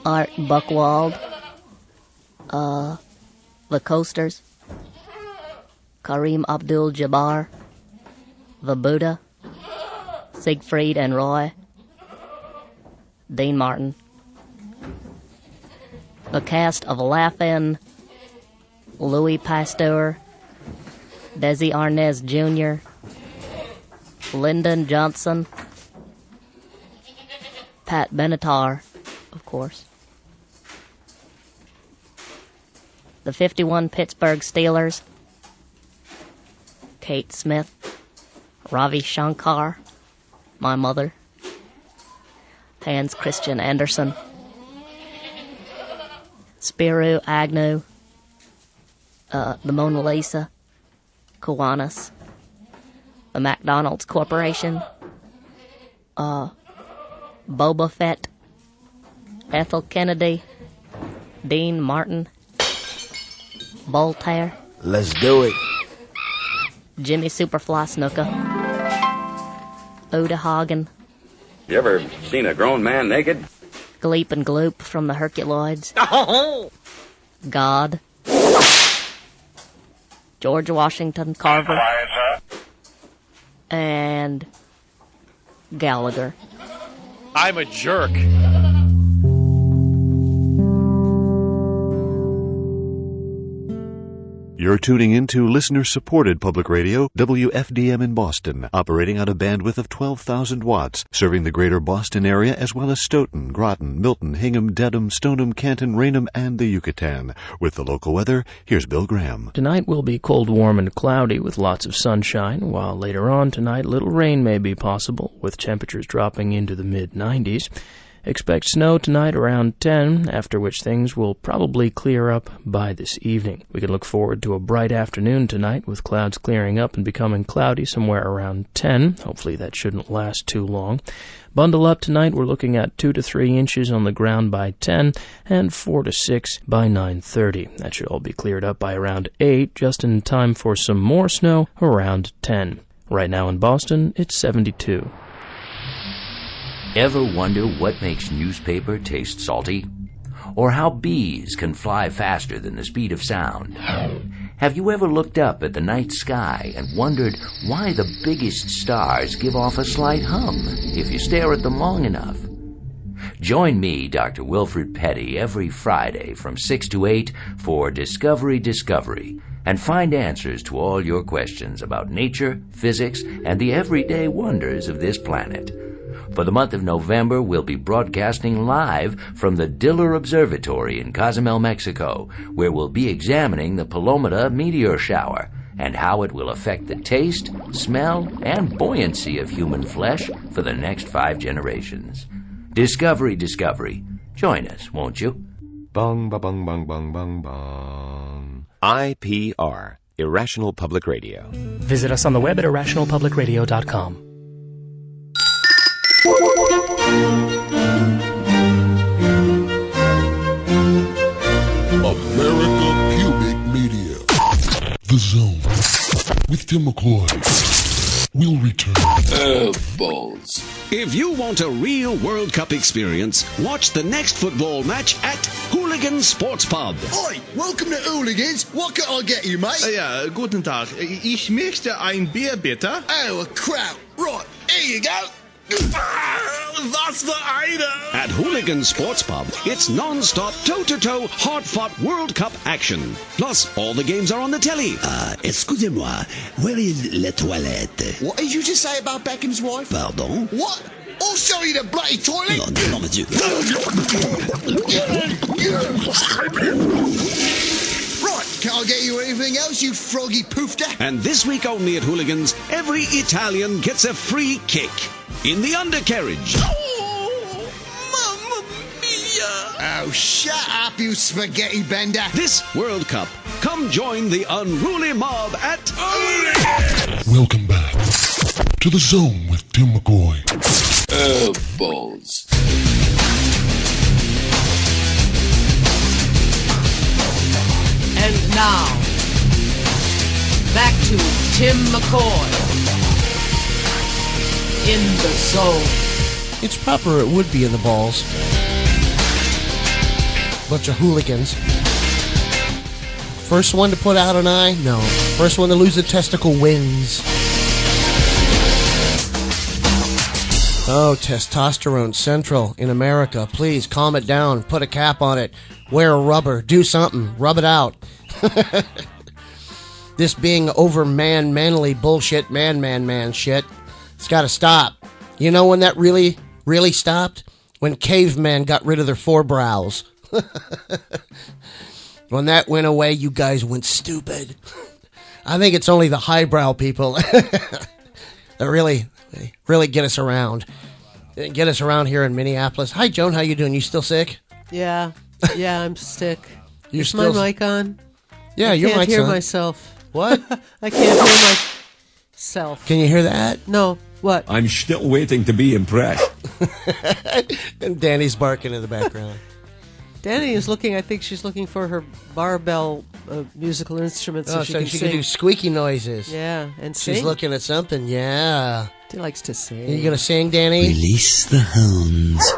Art Buchwald, uh, the Coasters, Kareem Abdul Jabbar, the Buddha, Siegfried and Roy, Dean Martin, the cast of Laugh-In, Louis Pasteur, Desi Arnaz Jr., Lyndon Johnson, Pat Benatar, of course. The 51 Pittsburgh Steelers, Kate Smith, Ravi Shankar, my mother, Hans Christian Andersen, Spiro Agnew, uh, the Mona Lisa, Kiwanis, the McDonald's Corporation, uh, Boba Fett, Ethel Kennedy, Dean Martin, Voltaire, Let's do it. Jimmy Superfly Snuka, Uta Hagen, You ever seen a grown man naked? Gleep and Gloop from the Herculoids, God, George Washington Carver, and Gallagher. I'm a jerk. You're tuning into listener supported public radio, WFDM in Boston, operating on a bandwidth of 12,000 watts, serving the greater Boston area as well as Stoughton, Groton, Milton, Hingham, Dedham, Stoneham, Canton, Raynham, and the Yucatan. With the local weather, here's Bill Graham. Tonight will be cold, warm, and cloudy with lots of sunshine, while later on tonight little rain may be possible, with temperatures dropping into the mid 90s. Expect snow tonight around 10, after which things will probably clear up by this evening. We can look forward to a bright afternoon tonight with clouds clearing up and becoming cloudy somewhere around 10. Hopefully that shouldn't last too long. Bundle up tonight, we're looking at 2 to 3 inches on the ground by 10 and 4 to 6 by 9:30. That should all be cleared up by around 8, just in time for some more snow around 10. Right now in Boston, it's 72. Ever wonder what makes newspaper taste salty? Or how bees can fly faster than the speed of sound? Have you ever looked up at the night sky and wondered why the biggest stars give off a slight hum if you stare at them long enough? Join me, Dr. Wilfred Petty, every Friday from 6 to 8 for Discovery Discovery and find answers to all your questions about nature, physics, and the everyday wonders of this planet. For the month of November, we'll be broadcasting live from the Diller Observatory in Cozumel, Mexico, where we'll be examining the Palomita meteor shower and how it will affect the taste, smell, and buoyancy of human flesh for the next five generations. Discovery, Discovery. Join us, won't you? Bung, ba, bung, bung, bung, bung, bung. IPR, Irrational Public Radio. Visit us on the web at irrationalpublicradio.com. With Timm McCoy. We'll return. balls. If you want a real World Cup experience, watch the next football match at Hooligan Sports Pub. Oi, welcome to Hooligans. What can I get you, mate? Ja, guten Tag. Ich möchte ein Bier, bitte. Oh, a crowd. Right, here you go. Was für eine! At Hooligan Sports Pub, it's non-stop, toe-to-toe, hard-fought World Cup action. Plus, all the games are on the telly. Uh, excusez-moi, where is la toilette? What did you just say about Beckham's wife? Pardon? What? I'll show you the bloody toilet. Non, non, monsieur. Right, can I get you anything else, you froggy poofter? And this week only at Hooligans, every Italian gets a free kick. In the undercarriage. Oh, mamma mia! Oh, shut up, you spaghetti bender. This World Cup, come join the unruly mob at Welcome back to The Zone with Timm McCoy. Oh, balls. And now, back to Timm McCoy in the zone. It's proper it would be in the balls. Bunch of hooligans. First one to put out an eye? No. First one to lose a testicle wins. Oh, testosterone central in America. Please calm it down. Put a cap on it. Wear a rubber. Do something. Rub it out. this being over man, manly bullshit, man, man, man shit. It's got to stop. You know when that really, really stopped? When cavemen got rid of their forebrows. when that went away, you guys went stupid. I think it's only the highbrow people that really, really get us around. Get us around here in Minneapolis. Hi, Joan. How you doing? You still sick? Yeah, yeah, I'm sick. You're Is still- my mic on? Yeah, I your can't mic's hear on. myself. What? I can't hear myself. Can you hear that? No. What? I'm still waiting to be impressed. and Danny's barking in the background. Danny is looking. I think she's looking for her barbell uh, musical instrument so oh, she so can she sing. can do squeaky noises. Yeah, and sing. She's looking at something. Yeah. She likes to sing. Are you gonna sing, Danny? Release the hounds.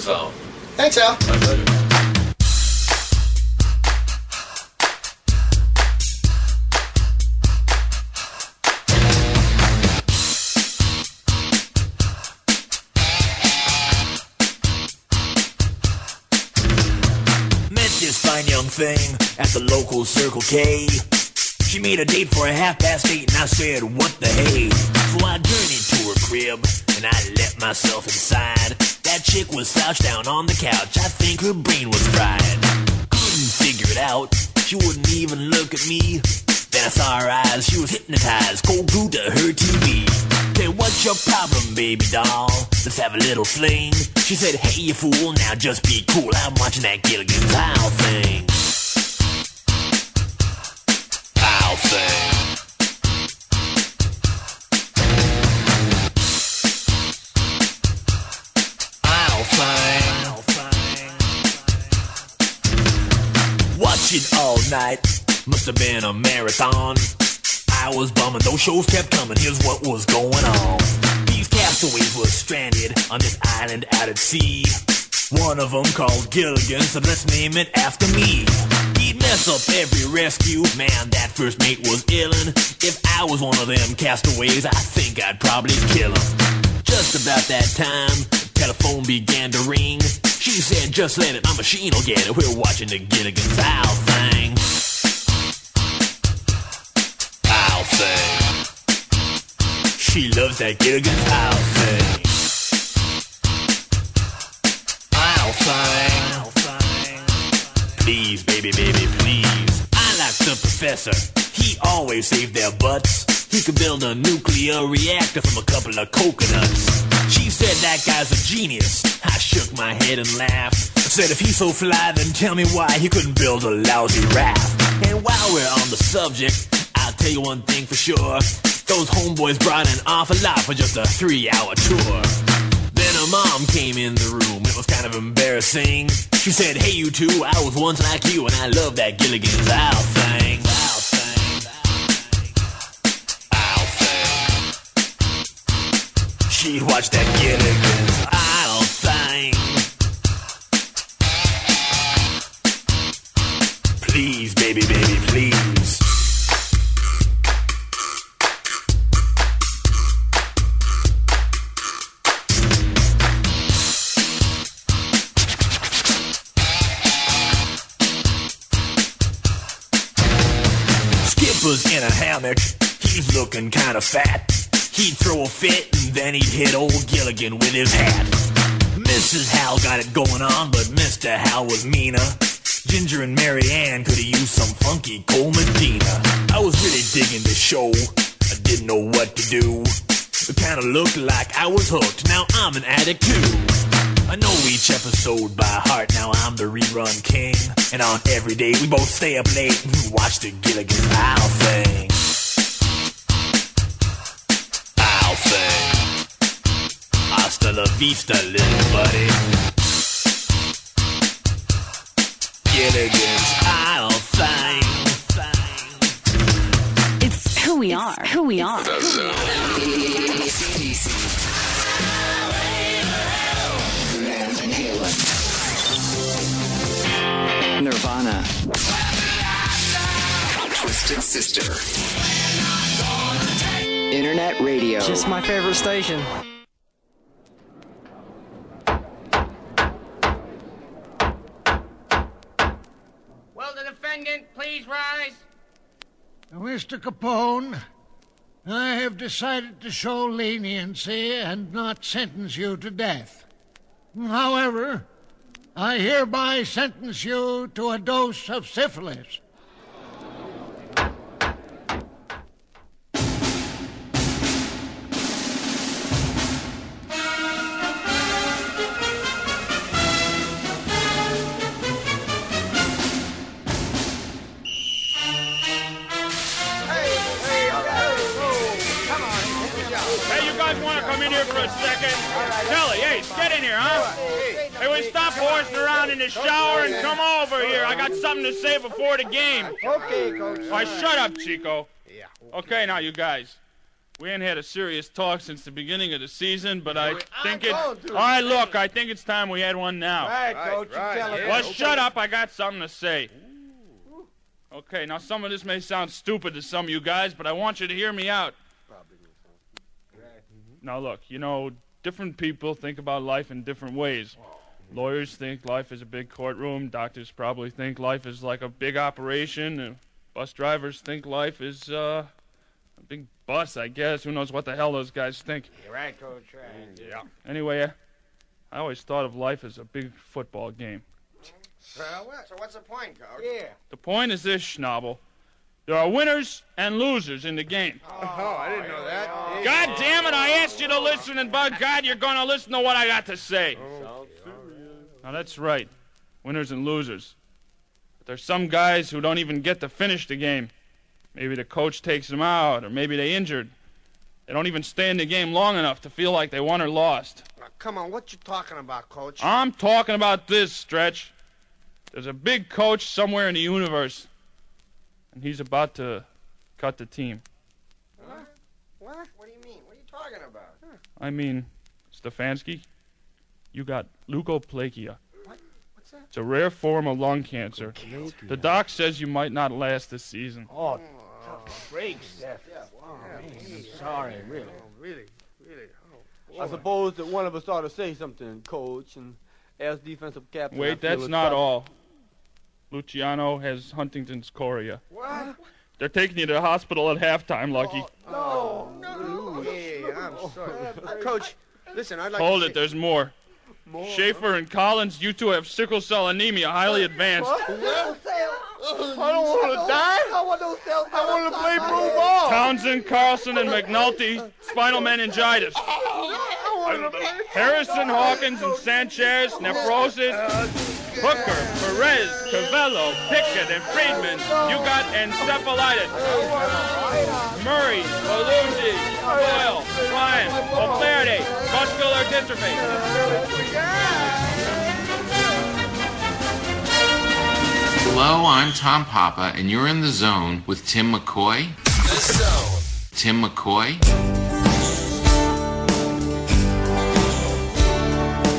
Yankovic in the zone. Thanks, Al. Met this fine young thing at the local Circle K. She made a date for a half past eight, and I said, What the hey? So I journeyed her crib, and I let myself inside. That chick was slouched down on the couch. I think her brain was fried. Couldn't figure it out. She wouldn't even look at me. Then I saw her eyes. She was hypnotized, cold glued to her TV. Said, What's your problem, baby doll? Let's have a little fling. She said, Hey, you fool, now just be cool. I'm watching that Gilligan's Isle thing. Isle thing. All night must have been a marathon. I was bumming, those shows kept coming. Here's what was going on. These castaways were stranded on this island out at sea. One of them called Gilligan, so let's name it after me. He'd mess up every rescue. Man, that first mate was illin'. If I was one of them castaways, I think I'd probably kill him. Just about that time, telephone began to ring. She said, just let it, my machine will get it. We're watching the Gilligan's Isle thing. Isle thing. She loves that Gilligan's Isle thing. Isle thing. Please, baby, baby, please. I like the professor. He always saved their butts. He could build a nuclear reactor from a couple of coconuts. She said that guy's a genius. I shook my head and laughed. I said if he's so fly, then tell me why he couldn't build a lousy raft. And while we're on the subject, I'll tell you one thing for sure. Those homeboys brought an awful lot for just a three-hour tour. Then her mom came in the room. It was kind of embarrassing. She said, Hey, you two, I was once like you, and I love that Gilligan's Isle thing. Thing. She'd watch that Gilligan's Isle thing. Please, baby, baby, please. Skipper's in a hammock, he's looking kinda fat. He'd throw a fit and then he'd hit old Gilligan with his hat. Mrs. Howell got it going on, but Mr. Howell was meaner. Ginger and Mary Ann could have used some funky Cole Medina. I was really digging the show. I didn't know what to do. It kinda looked like I was hooked. Now I'm an addict too. I know each episode by heart. Now I'm the rerun king. And on every day we both stay up late and watch the Gilligan's Isle thing. Isle thing. Hasta la vista, little buddy. Gilligan's Isle thing. It's who we are. Who we are. Nirvana. Twisted Sister. Internet radio. Just my favorite station. Will the defendant please rise? Mr. Capone, I have decided to show leniency and not sentence you to death. However, I hereby sentence you to a dose of syphilis. Here for a second? Kelly, hey, get in here, huh? Hey, we stop horsing around in the shower and come over here. I got something to say before the game. Okay, coach. All right, shut up, Chico. Yeah. Okay, now, you guys. We ain't had a serious talk since the beginning of the season, but I think it. All going to. right, look, I think it's time we had one now. Right, coach. You tell him. Well, shut up. I got something to say. Okay, now some of this may sound stupid to some of you guys, but I want you to hear me out. Now, look, you know, different people think about life in different ways. Lawyers think life is a big courtroom. Doctors probably think life is like a big operation. And bus drivers think life is uh, a big bus, I guess. Who knows what the hell those guys think? You're right, coach. Right. Yeah. Anyway, uh, I always thought of life as a big football game. Well. So what's the point, coach? Yeah. The point is this, Schnabel. There are winners and losers in the game. Oh, I didn't know that. God damn it, I asked you to listen, and by God, you're going to listen to what I got to say. Oh, now, that's right. Winners and losers. But there's some guys who don't even get to finish the game. Maybe the coach takes them out, or maybe they injured. They don't even stay in the game long enough to feel like they won or lost. Now, come on, what you talking about, coach? I'm talking about this, Stretch. There's a big coach somewhere in the universe, and he's about to cut the team. What? What? What do you mean? What are you talking about? I mean, Stefanski, you got leukoplegia. What? What's that? It's a rare form of lung cancer. The doc says you might not last this season. Oh, oh. breaks, Steph. Oh, sorry, oh, really. Really? Really? Oh, I suppose that one of us ought to say something, coach, and as defensive captain. Wait, that's not proper- all. Luciano has Huntington's chorea. What? They're taking you to the hospital at halftime, Lucky. No. No. Yeah, yeah, yeah. I'm sorry. Uh, coach, listen, I'd like to. Hold to it, there's more. Schaefer and Collins, you two have sickle cell anemia, highly advanced. I don't want to die. I want to I want to play pro ball. Townsend, Carlson, and McNulty, spinal meningitis. Harrison, Hawkins, and Sanchez, nephrosis. Hooker, Perez, Cavello, Pickett, and Friedman, you got encephalitis. Murray, Balungi, Boyle, Ryan, O'Flaherty, muscular dystrophy. Hello, I'm Tom Papa, and you're in the zone with Timm McCoy. The Zone. Tim McCoy.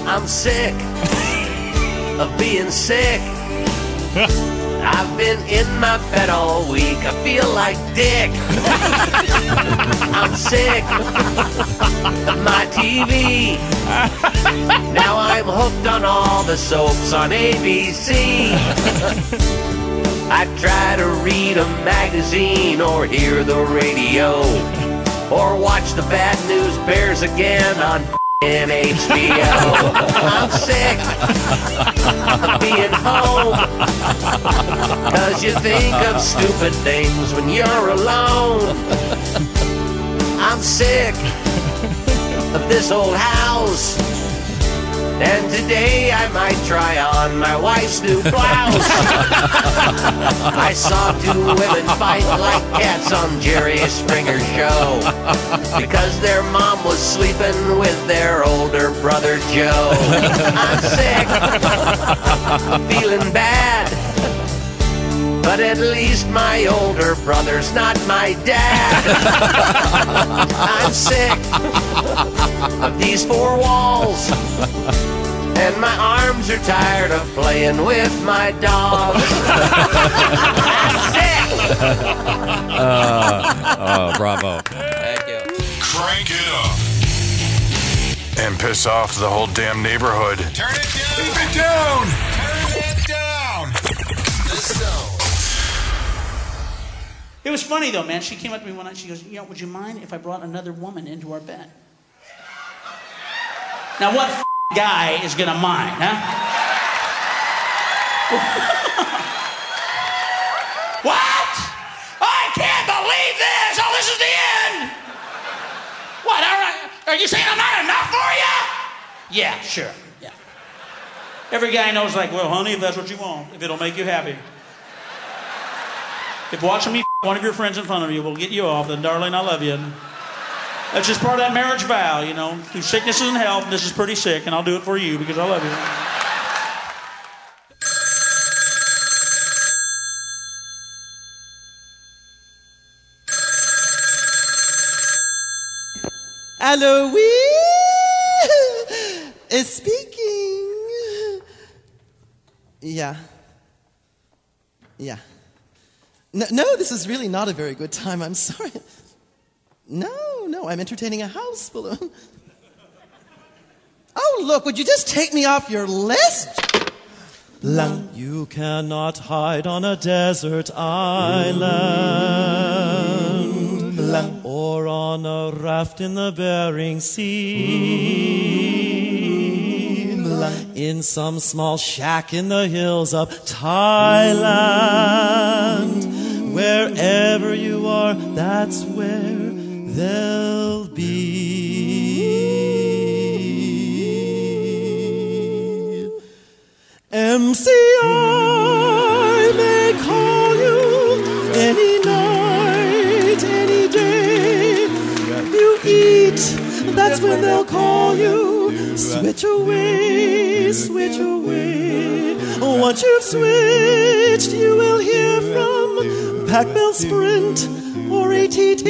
I'm sick of being sick. I've been in my bed all week. I feel like dick. I'm sick of my TV. Now I'm hooked on all the soaps on ABC. I try to read a magazine or hear the radio or watch the Bad News Bears again on in HBO. I'm sick of being home. Cause you think of stupid things when you're alone. I'm sick of this old house. And today I might try on my wife's new blouse. I saw two women fight like cats on Jerry Springer's show because their mom was sleeping with their older brother Joe. I'm sick, I'm feeling bad. But at least my older brother's not my dad. I'm sick of these four walls. And my arms are tired of playing with my dogs. I'm sick. Uh, oh, bravo. Thank you. Crank it up. And piss off the whole damn neighborhood. Turn it down. Keep it down. It was funny though, man. She came up to me one night. She goes, "You know, would you mind if I brought another woman into our bed?" Now, what f- guy is gonna mind, huh? what? I can't believe this! Oh, this is the end. What? All right. Are you saying I'm not enough for you? Yeah, sure. Yeah. Every guy knows, like, well, honey, if that's what you want, if it'll make you happy. If watching me one of your friends in front of you will get you off, then darling, I love you. That's just part of that marriage vow, you know. Through sicknesses and health, this is pretty sick, and I'll do it for you because I love you. Hello, is speaking. Yeah. Yeah. No, no, this is really not a very good time. I'm sorry. No, no, I'm entertaining a house balloon. Oh, look, would you just take me off your list? Lang. You cannot hide on a desert island. Lang. Or on a raft in the Bering Sea. Lang. In some small shack in the hills of Thailand. Wherever you are, that's where they'll be. MCI may call you any night, any day. You eat, that's when they'll call you. Switch away, switch away. Once you've switched, you will hear from Pac-Bell Sprint or ATT.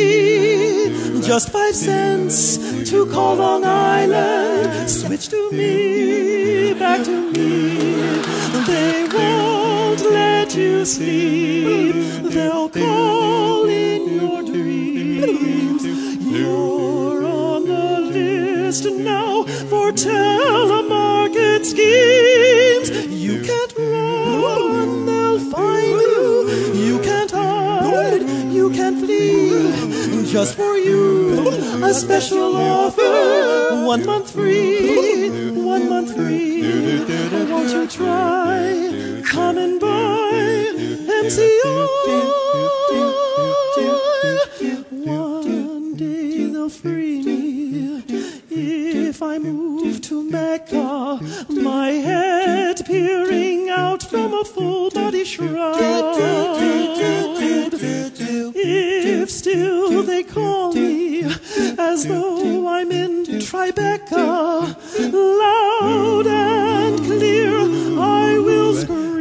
Just five cents to call Long Island. Switch to me, back to me. They won't let you sleep. They'll call in your dreams. You're on the list now for telemarket schemes. Just for you, a special offer. One month free, one month free. Won't you try? Come and buy One day they'll free me if I move to Mecca, my head peering out from a full body shroud. If still they call me as though I'm in Tribeca, loud and clear I will scream.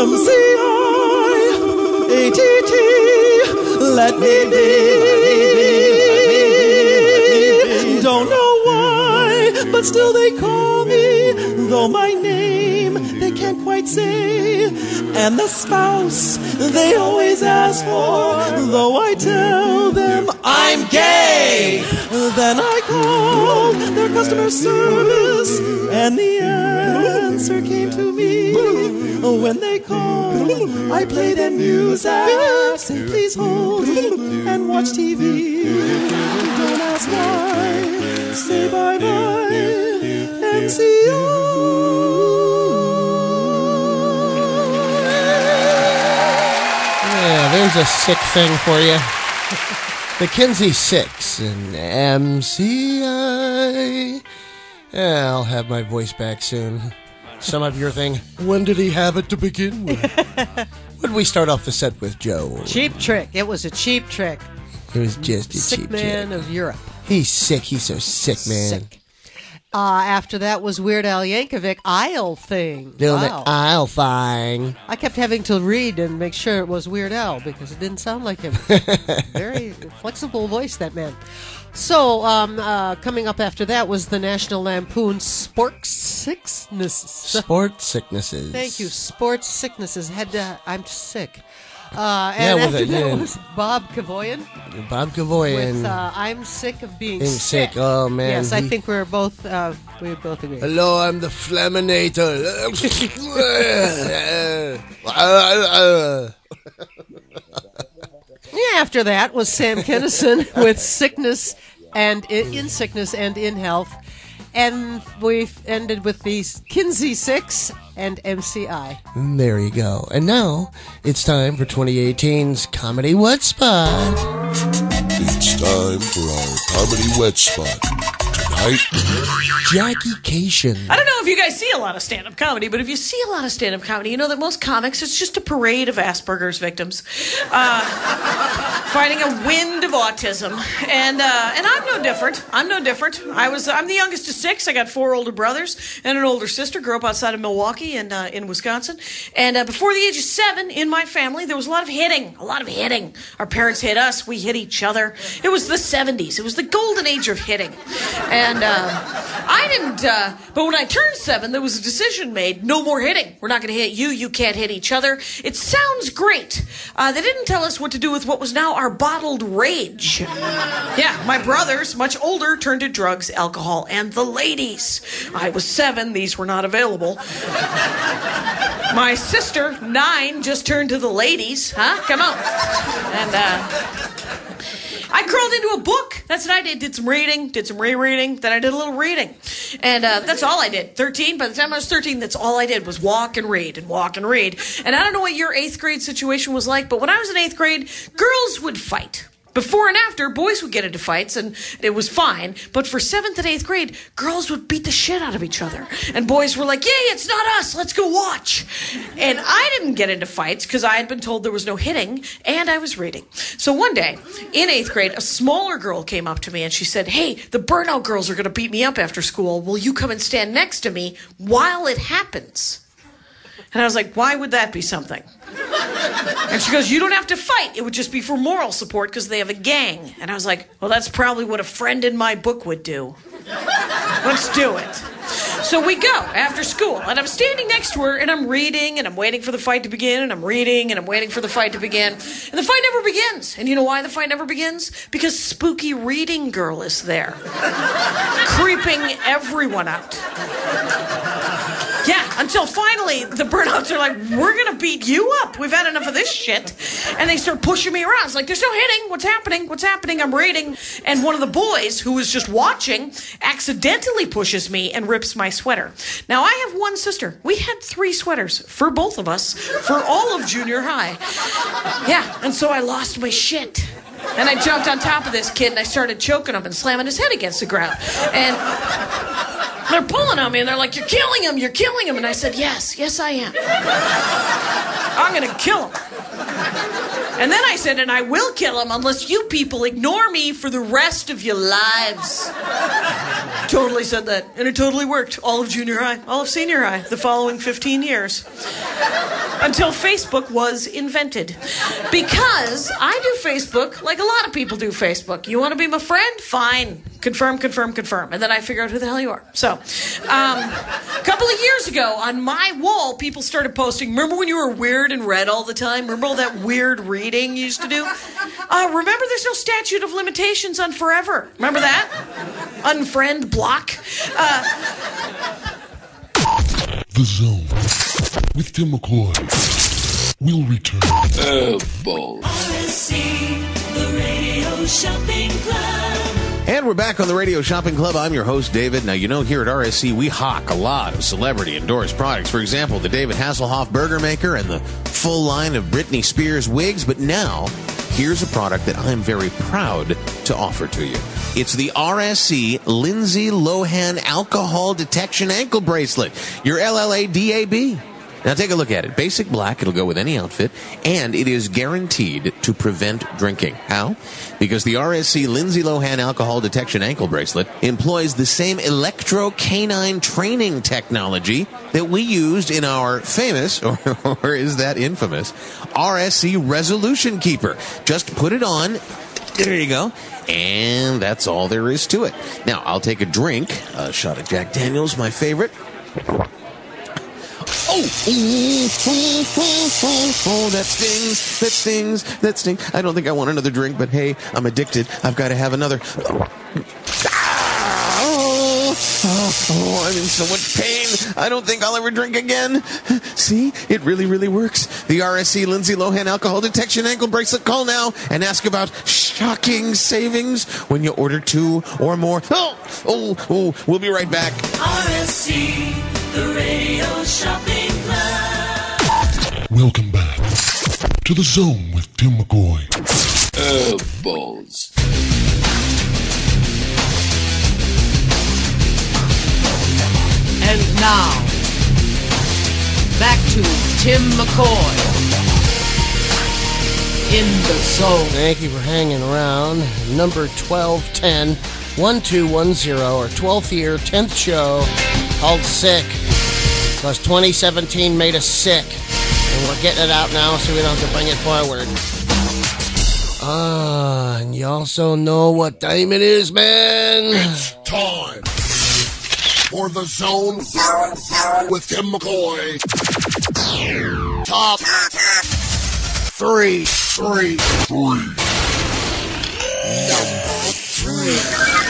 MCI, ATT, let me be. But still they call me, though my name say. And the spouse they always ask for, though I tell them I'm gay. Then I call their customer service, and the answer came to me. When they call, I play them music. Say please hold and watch TV. Don't ask why. Say bye bye and see Yeah, there's a sick thing for you. The Kinsey Sicks and MCI. Yeah, I'll have my voice back soon. Some of your thing. When did he have it to begin with? what did we start off the set with, Joe? Cheap trick. It was a cheap trick. It was just a cheap trick. Sick cheap man trick. of Europe. He's sick. He's so sick, man. Uh, after that was Weird Al Yankovic, Isle Thing. Doing wow. the aisle thing. I kept having to read and make sure it was Weird Al because it didn't sound like him. Very flexible voice, that man. So, um, uh, coming up after that was the National Lampoon Sports Sicknesses. Sport sicknesses. Thank you. Sports sicknesses. Had to, I'm sick. Uh, and with after it, that yeah. was Bob Kavoyan Bob Kavoyan. with uh, "I'm sick of being, Being sick. Oh, man. Yes, I think we're both uh, we both agree. Hello, I'm the Flaminator. Yeah, after that was Sam Kinison with sickness and in, in sickness and in health, and we've ended with these Kinsey Sicks and MCI. there you go. And now it's time for 2018's Comedy Wet Spot. It's time for our comedy wet spot. Tonight, Jackie Kashian. I don't know if you guys see a lot of stand up comedy, but if you see a lot of stand up comedy, you know that most comics, it's just a parade of Asperger's victims. Uh, fighting a wind of autism. And, uh, and I'm no different. I'm no different. I was, I'm the youngest of six. I got four older brothers and an older sister. Grew up outside of Milwaukee and uh, in Wisconsin. And uh, before the age of seven, in my family, there was a lot of hitting. A lot of hitting. Our parents hit us. We hit each other. It was the 70s. It was the golden age of hitting. And uh, I didn't, uh, but when I turned seven, there was a decision made no more hitting. We're not going to hit you. You can't hit each other. It sounds great. Uh, they didn't tell us what to do with what was now our bottled rage. Yeah, my brothers, much older, turned to drugs, alcohol, and the ladies. I was seven. These were not available. My sister, nine, just turned to the ladies. Huh? Come on. And, uh, I crawled into a book. That's what I did. Did some reading, did some rereading, then I did a little reading. And uh, that's all I did. 13, by the time I was 13, that's all I did was walk and read and walk and read. And I don't know what your eighth grade situation was like, but when I was in eighth grade, girls would fight. Before and after, boys would get into fights and it was fine. But for seventh and eighth grade, girls would beat the shit out of each other. And boys were like, yay, it's not us, let's go watch. And I didn't get into fights because I had been told there was no hitting and I was reading. So one day, in eighth grade, a smaller girl came up to me and she said, hey, the burnout girls are going to beat me up after school. Will you come and stand next to me while it happens? And I was like, why would that be something? And she goes, You don't have to fight. It would just be for moral support because they have a gang. And I was like, Well, that's probably what a friend in my book would do. Let's do it. So we go after school, and I'm standing next to her, and I'm reading, and I'm waiting for the fight to begin, and I'm reading, and I'm waiting for the fight to begin. And the fight never begins. And you know why the fight never begins? Because Spooky Reading Girl is there, creeping everyone out. Yeah, Until finally, the burnouts are like, we're going to beat you up. We've had enough of this shit. And they start pushing me around. It's like, there's no hitting. What's happening? What's happening? I'm reading. And one of the boys who was just watching accidentally pushes me and rips my sweater. Now, I have one sister. We had three sweaters for both of us for all of junior high. Yeah, and so I lost my shit. And I jumped on top of this kid and I started choking him and slamming his head against the ground. And they're pulling on me and they're like, You're killing him, you're killing him. And I said, Yes, yes, I am. I'm going to kill him. And then I said, And I will kill him unless you people ignore me for the rest of your lives. Totally said that. And it totally worked. All of junior high, all of senior high, the following 15 years. Until Facebook was invented. Because I do Facebook like a lot of people do Facebook. You want to be my friend? Fine. Confirm, confirm, confirm. And then I figure out who the hell you are. So, um, a couple of years ago on my wall, people started posting. Remember when you were weird and read all the time? Remember all that weird reading you used to do? Uh, remember there's no statute of limitations on forever. Remember that? Unfriend, block. Uh, The Zone with Timm McCoy. We'll return. Oh, balls. And we're back on the Radio Shopping Club. I'm your host, David. Now, you know, here at RSC, we hawk a lot of celebrity endorsed products. For example, the David Hasselhoff Burger Maker and the full line of Britney Spears wigs. But now, here's a product that I'm very proud to offer to you. It's the RSC Lindsay Lohan Alcohol Detection Ankle Bracelet, your LLADAB. Now take a look at it. Basic black, it'll go with any outfit, and it is guaranteed to prevent drinking. How? Because the RSC Lindsay Lohan Alcohol Detection Ankle Bracelet employs the same electrocanine training technology that we used in our famous, or, or is that infamous, RSC Resolution Keeper. Just put it on. There you go. And that's all there is to it. Now, I'll take a drink, a shot of Jack Daniels, my favorite. Oh, oh, that stings, that stings, that stings. I don't think I want another drink, but hey, I'm addicted. I've got to have another. Oh, oh, I'm in so much pain. I don't think I'll ever drink again. See, it really, really works. The RSC Lindsay Lohan Alcohol Detection Ankle Bracelet. Call now and ask about shocking savings when you order two or more. Oh, oh, oh, we'll be right back. RSC, the Radio Shopping Club. Welcome back to The Zone with Timm McCoy. Oh, balls. Now, back to Timm McCoy in the zone. Thank you for hanging around. Number 1210 1210, our 12th year, 10th show, called Sick. Because 2017 made us sick. And we're getting it out now so we don't have to bring it forward. Ah, and you also know what time it is, man. It's time for The Zone with Timm McCoy. Top three, three, three. Number three.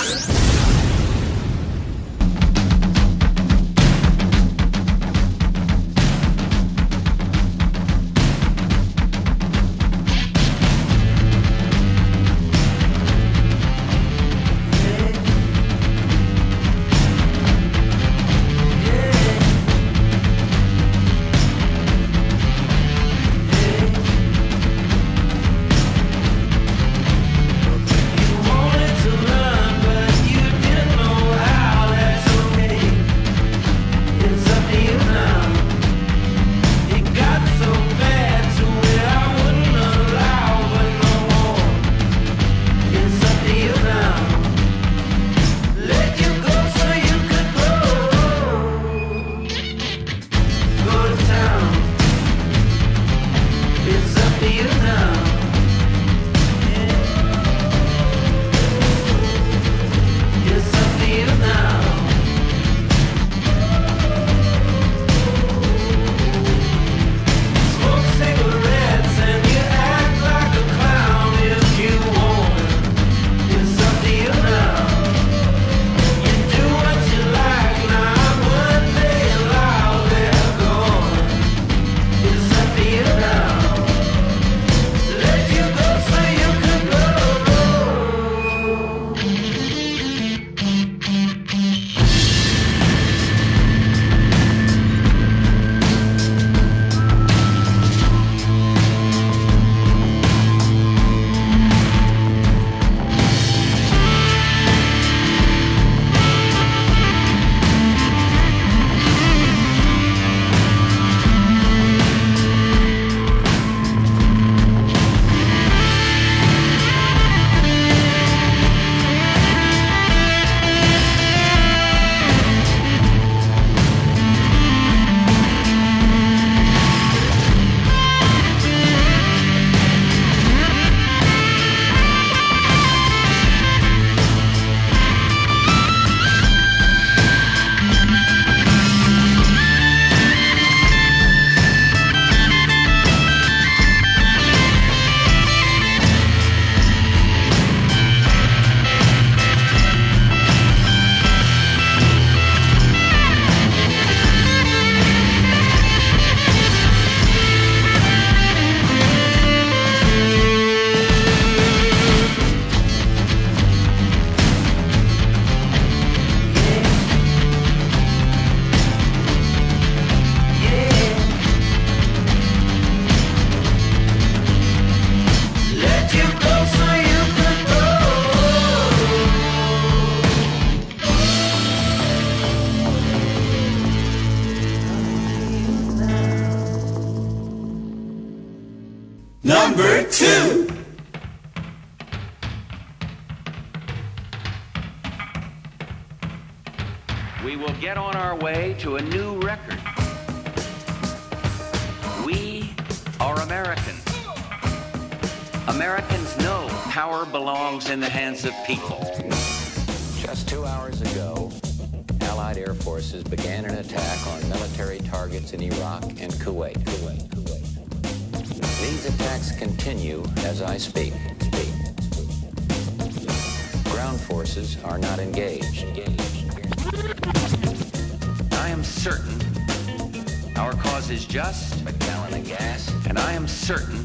Gallon of gas, and I am certain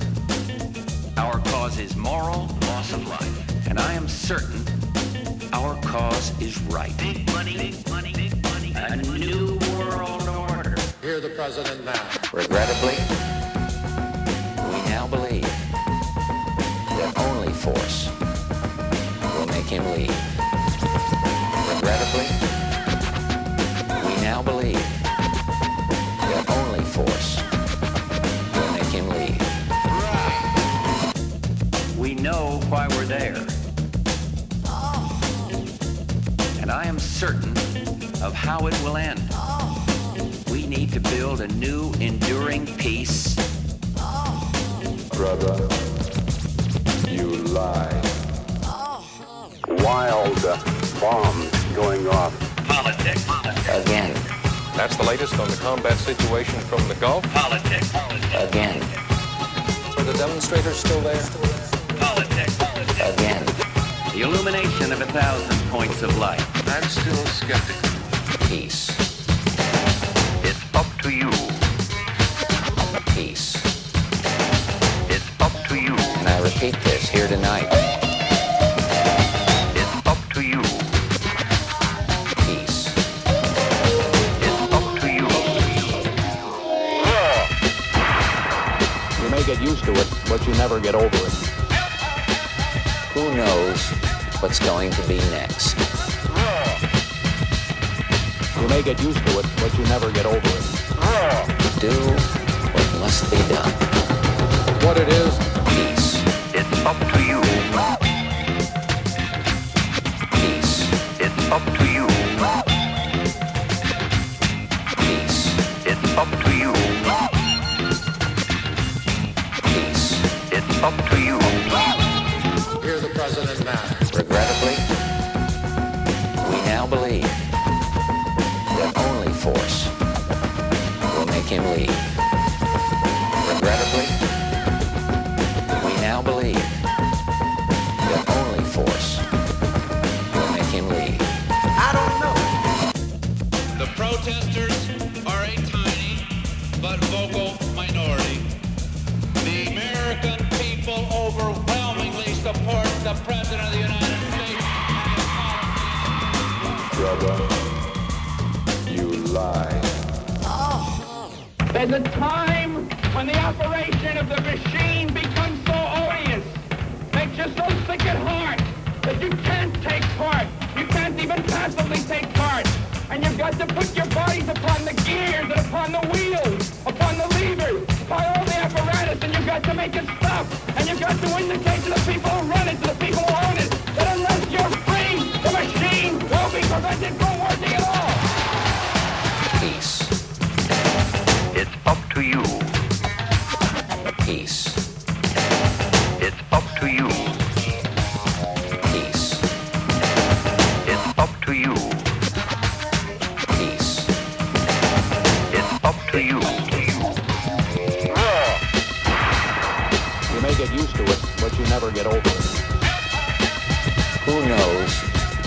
our cause is moral, loss of life, and I am certain our cause is right. Big money, big money, big money. A new world order. Hear the president now. Regrettably, we now believe that only force will make him leave. Regrettably, we now believe know why we're there. And I am certain of how it will end. We need to build a new, enduring peace. Brother, you lie. Wild bombs going off. Politics. Again. That's the latest on the combat situation from the Gulf. Politics. Again. Are the demonstrators still there? Politics. Again. The illumination of a thousand points of light. I'm still skeptical. Peace. It's up to you. Peace. It's up to you. And I repeat this here tonight. It's up to you. Peace. It's up to you. You may get used to it, but you never get over it. Who knows what's going to be next? You may get used to it, but you never get over it. Do what must be done. What it is, Peace. It's up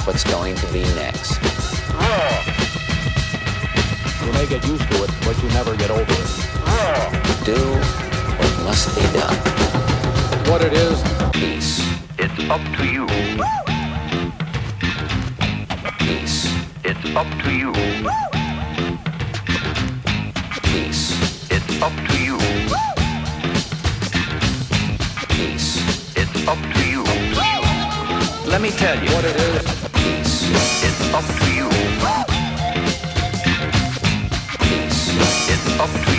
what's going to be next? You may get used to it, but you never get over it. Do what must be done. what it is, Peace. It's up to you. Peace. It's up to you. Peace. It's up to you. Peace. It's up to you. Let me tell you what it is, It's up to you. It's up to you.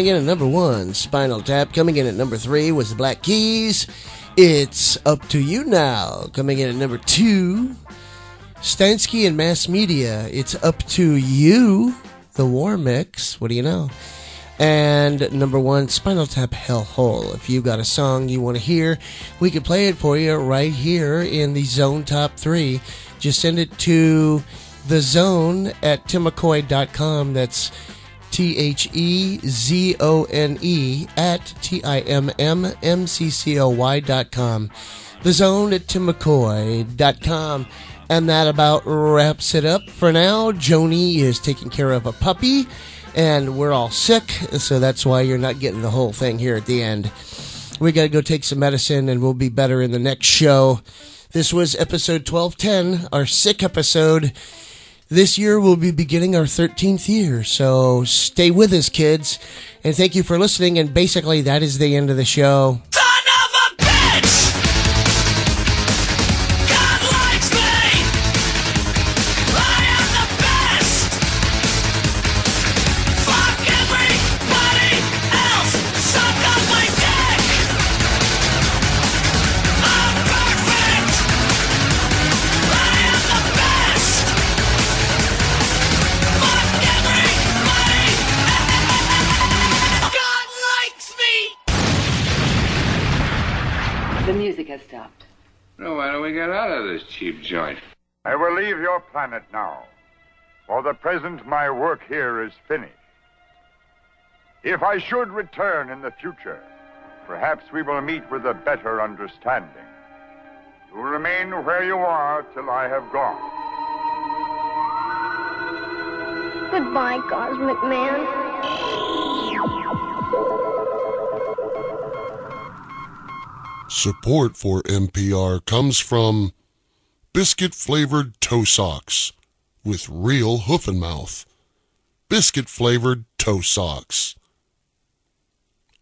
Coming in at number one. Spinal Tap coming in at number three was the Black Keys. It's up to you now. Coming in at number two, Stansky and Mass Media. It's up to you. The War Mix. What do you know? And number one, Spinal Tap Hellhole. If you've got a song you want to hear, we can play it for you right here in the Zone Top 3. Just send it to the zone at timmmccoy.com. That's T H E Z O N E at T I M M M C C O Y dot com. The zone at timmmccoy dot com. And that about wraps it up for now. Joni is taking care of a puppy, and we're all sick, so that's why you're not getting the whole thing here at the end. We got to go take some medicine, and we'll be better in the next show. This was episode 1210, our sick episode. This year we'll be beginning our 13th year, so stay with us, kids. And thank you for listening. And basically, that is the end of the show. I will leave your planet now. For the present, my work here is finished. If I should return in the future, perhaps we will meet with a better understanding. You'll remain where you are till I have gone. Goodbye, Cosmic Man. Support for NPR comes from biscuit flavored toe socks with real hoof and mouth. Biscuit flavored toe socks.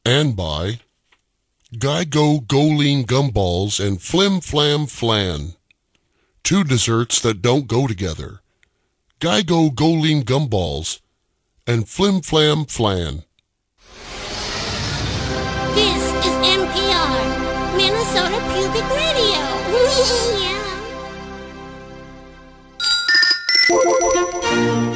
And by Geigo Goline gumballs and Flim Flam Flan. Two desserts that don't go together. Geigo Goline gumballs and Flim Flam Flan. This is NPR, Minnesota Pubic Radio. Thank you.